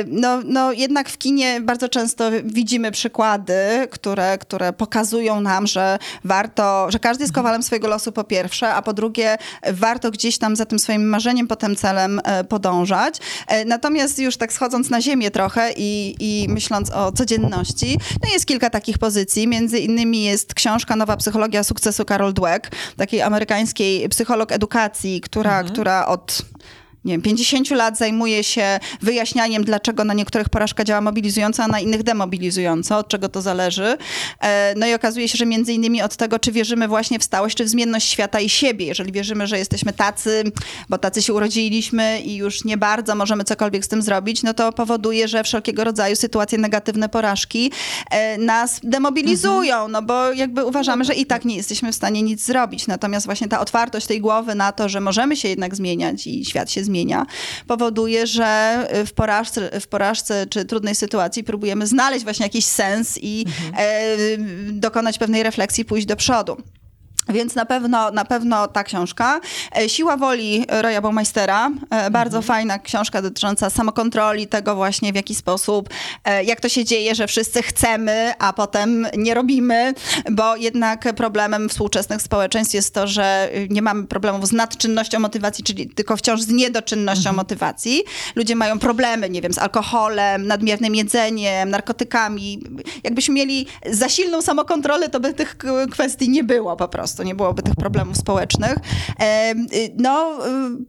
No, no jednak w kinie bardzo często widzimy przykłady, które, które pokazują nam, że warto, że każdy jest kowalem swojego losu po pierwsze, a po drugie warto gdzieś tam za tym swoim marzeniem, potem celem e, podążać. E, natomiast już tak schodząc na ziemię trochę i, i myśląc o codzienności, no jest kilka takich pozycji. Między innymi jest książka Nowa Psychologia Sukcesu Carol Dweck, takiej amerykańskiej psycholog edukacji, która, mhm. która od nie wiem, 50 lat zajmuje się wyjaśnianiem, dlaczego na niektórych porażka działa mobilizująco, a na innych demobilizująco, od czego to zależy. E, no i okazuje się, że między innymi od tego, czy wierzymy właśnie w stałość, czy w zmienność świata i siebie. Jeżeli wierzymy, że jesteśmy tacy, bo tacy się urodziliśmy i już nie bardzo możemy cokolwiek z tym zrobić, no to powoduje, że wszelkiego rodzaju sytuacje negatywne, porażki e, nas demobilizują, mhm. no bo jakby uważamy, że i tak nie jesteśmy w stanie nic zrobić. Natomiast właśnie ta otwartość tej głowy na to, że możemy się jednak zmieniać i świat się zmienia, zmienia, powoduje, że w porażce, w porażce czy trudnej sytuacji próbujemy znaleźć właśnie jakiś sens i mhm. e, dokonać pewnej refleksji, pójść do przodu. Więc na pewno, na pewno ta książka. E, Siła woli Roya Baumeistera. E, bardzo mhm. fajna książka dotycząca samokontroli, tego właśnie w jaki sposób, e, jak to się dzieje, że wszyscy chcemy, a potem nie robimy, bo jednak problemem współczesnych społeczeństw jest to, że nie mamy problemów z nadczynnością motywacji, czyli tylko wciąż z niedoczynnością mhm. motywacji. Ludzie mają problemy, nie wiem, z alkoholem, nadmiernym jedzeniem, narkotykami. Jakbyśmy mieli za silną samokontrolę, to by tych kwestii nie było po prostu. Prostu nie byłoby tych problemów społecznych. E, no,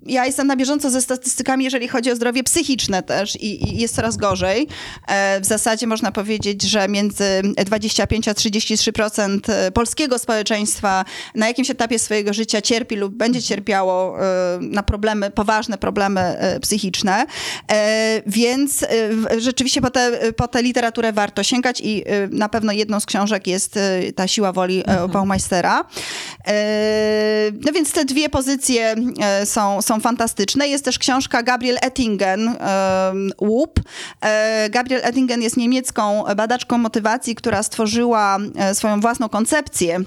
ja jestem na bieżąco ze statystykami, jeżeli chodzi o zdrowie psychiczne też i, i jest coraz gorzej. E, w zasadzie można powiedzieć, że między 25 a 33% polskiego społeczeństwa na jakimś etapie swojego życia cierpi lub będzie cierpiało na problemy, poważne problemy psychiczne. Więc rzeczywiście po tę po te literaturę warto sięgać i na pewno jedną z książek jest ta siła woli mhm. Baumeister. E, no więc te dwie pozycje e, są, są fantastyczne. Jest też książka Gabriel Ettingen, Łup. E, Gabriel Ettingen jest niemiecką badaczką motywacji, która stworzyła swoją własną koncepcję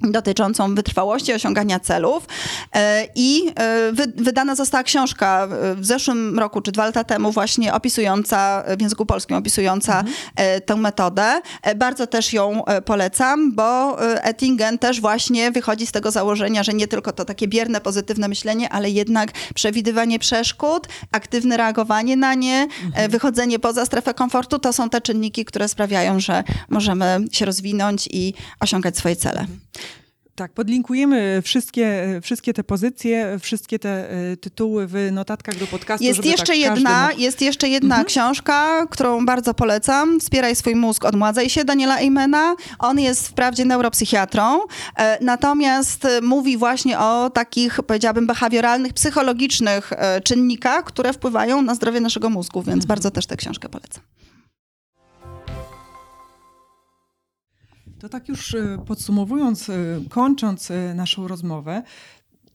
dotyczącą wytrwałości, osiągania celów. E, I e, wydana została książka w zeszłym roku, czy dwa lata temu, właśnie opisująca, w języku polskim opisująca mhm. tę metodę. Bardzo też ją polecam, bo Ettingen też właśnie wychodzi z tego założenia, że nie tylko to takie bierne, pozytywne myślenie, ale jednak przewidywanie przeszkód, aktywne reagowanie na nie, mhm. wychodzenie poza strefę komfortu, to są te czynniki, które sprawiają, że możemy się rozwinąć i osiągać swoje cele. Tak, podlinkujemy wszystkie, wszystkie te pozycje, wszystkie te e, tytuły w notatkach do podcastu. Jest jeszcze tak jedna, mógł... jest jeszcze jedna mhm. książka, którą bardzo polecam. Wspieraj swój mózg, odmładzaj się, Daniela Eimena. On jest wprawdzie neuropsychiatrą, e, natomiast mówi właśnie o takich, powiedziałabym, behawioralnych, psychologicznych e, czynnikach, które wpływają na zdrowie naszego mózgu, więc mhm. bardzo też tę książkę polecam. To tak już y, podsumowując, y, kończąc y, naszą rozmowę,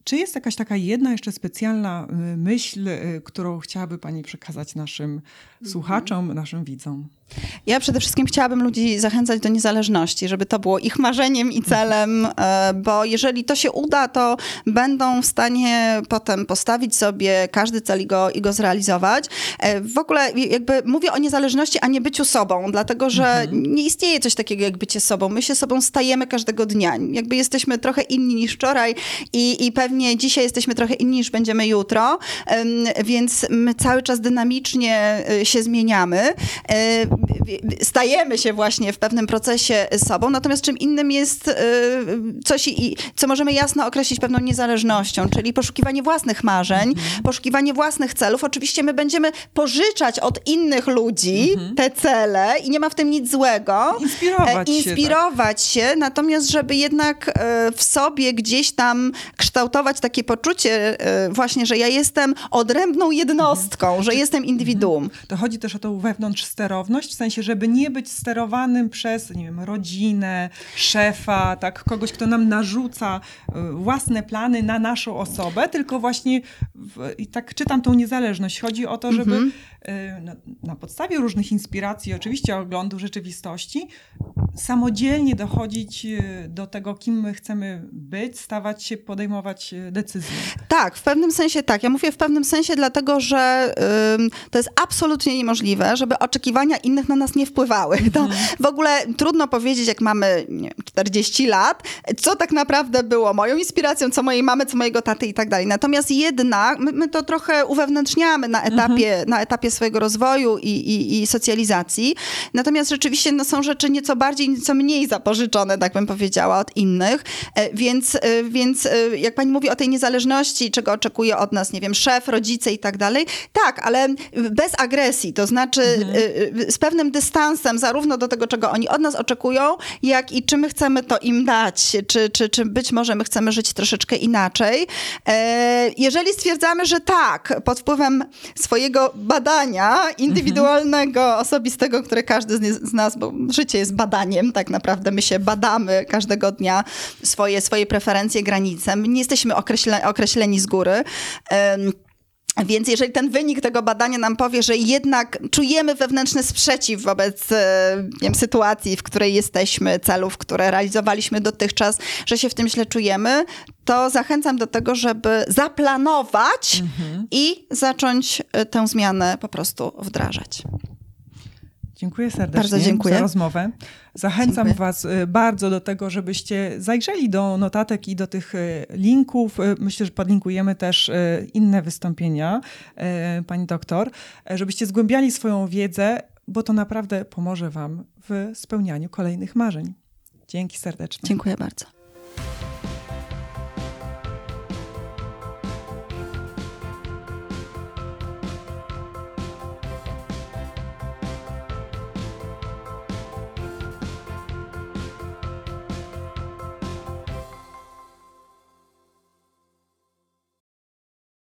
czy jest jakaś taka jedna jeszcze specjalna myśl, którą chciałaby Pani przekazać naszym mhm. słuchaczom, naszym widzom? Ja przede wszystkim chciałabym ludzi zachęcać do niezależności, żeby to było ich marzeniem i celem, e, bo jeżeli to się uda, to będą w stanie potem postawić sobie każdy cel i go, i go zrealizować. E, w ogóle jakby mówię o niezależności, a nie byciu sobą, dlatego że mhm. nie istnieje coś takiego jak bycie sobą. My się sobą stajemy każdego dnia. Jakby jesteśmy trochę inni niż wczoraj i, i pewnie dzisiaj jesteśmy trochę inni niż będziemy jutro, więc my cały czas dynamicznie e, się zmieniamy stajemy się właśnie w pewnym procesie sobą, natomiast czym innym jest y, coś, co możemy jasno określić pewną niezależnością, czyli poszukiwanie własnych marzeń, mhm. poszukiwanie własnych celów. Oczywiście my będziemy pożyczać od innych ludzi mhm. te cele i nie ma w tym nic złego. Inspirować, e, inspirować się, tak. się, natomiast żeby jednak e, w sobie gdzieś tam kształtować takie poczucie e, właśnie, że ja jestem odrębną jednostką, mhm. że jestem indywiduum. To chodzi też o tą wewnątrz sterowność, w sensie, żeby nie być sterowanym przez, nie wiem, rodzinę, szefa, tak, kogoś, kto nam narzuca y, własne plany na naszą osobę, tylko właśnie w, i tak czytam tą niezależność. Chodzi o to, żeby mm -hmm. na, na podstawie różnych inspiracji, oczywiście oglądu rzeczywistości, samodzielnie dochodzić y, do tego, kim my chcemy być, stawać się, podejmować decyzje. Tak, w pewnym sensie tak. Ja mówię w pewnym sensie dlatego, że to jest absolutnie niemożliwe, żeby oczekiwania innych na nas nie wpływały. To w ogóle trudno powiedzieć, jak mamy nie, 40 lat, co tak naprawdę było moją inspiracją, co mojej mamy, co mojego taty i tak dalej. Natomiast jednak my, my to trochę uwewnętrzniamy na etapie, mhm. na etapie swojego rozwoju i, i, i socjalizacji. Natomiast rzeczywiście no, są rzeczy nieco bardziej, nieco mniej zapożyczone, tak bym powiedziała, od innych. E, więc, e, więc e, jak pani mówi o tej niezależności, czego oczekuje od nas, nie wiem, szef, rodzice i tak dalej, tak, ale bez agresji, to znaczy mhm. z pewnym dystansem zarówno do tego, czego oni od nas oczekują, jak i czy my chcemy to im dać, czy, czy, czy być może my chcemy żyć troszeczkę inaczej. E, jeżeli stwierdzamy, że tak, pod wpływem swojego badania indywidualnego, mhm. osobistego, które każdy z nas, bo życie jest badaniem, tak naprawdę my się badamy każdego dnia swoje, swoje preferencje, granice. My nie jesteśmy określe, określeni z góry. Więc jeżeli ten wynik tego badania nam powie, że jednak czujemy wewnętrzny sprzeciw wobec e, wiem, sytuacji, w której jesteśmy, celów, które realizowaliśmy dotychczas, że się w tym źle czujemy, to zachęcam do tego, żeby zaplanować mhm. i zacząć e, tę zmianę po prostu wdrażać. Dziękuję serdecznie bardzo dziękuję. za rozmowę. Zachęcam dziękuję. Was y, bardzo do tego, żebyście zajrzeli do notatek i do tych y, linków. Y, myślę, że podlinkujemy też inne wystąpienia pani doktor, żebyście zgłębiali swoją wiedzę, bo to naprawdę pomoże Wam w spełnianiu kolejnych marzeń. Dzięki serdecznie. Dziękuję bardzo.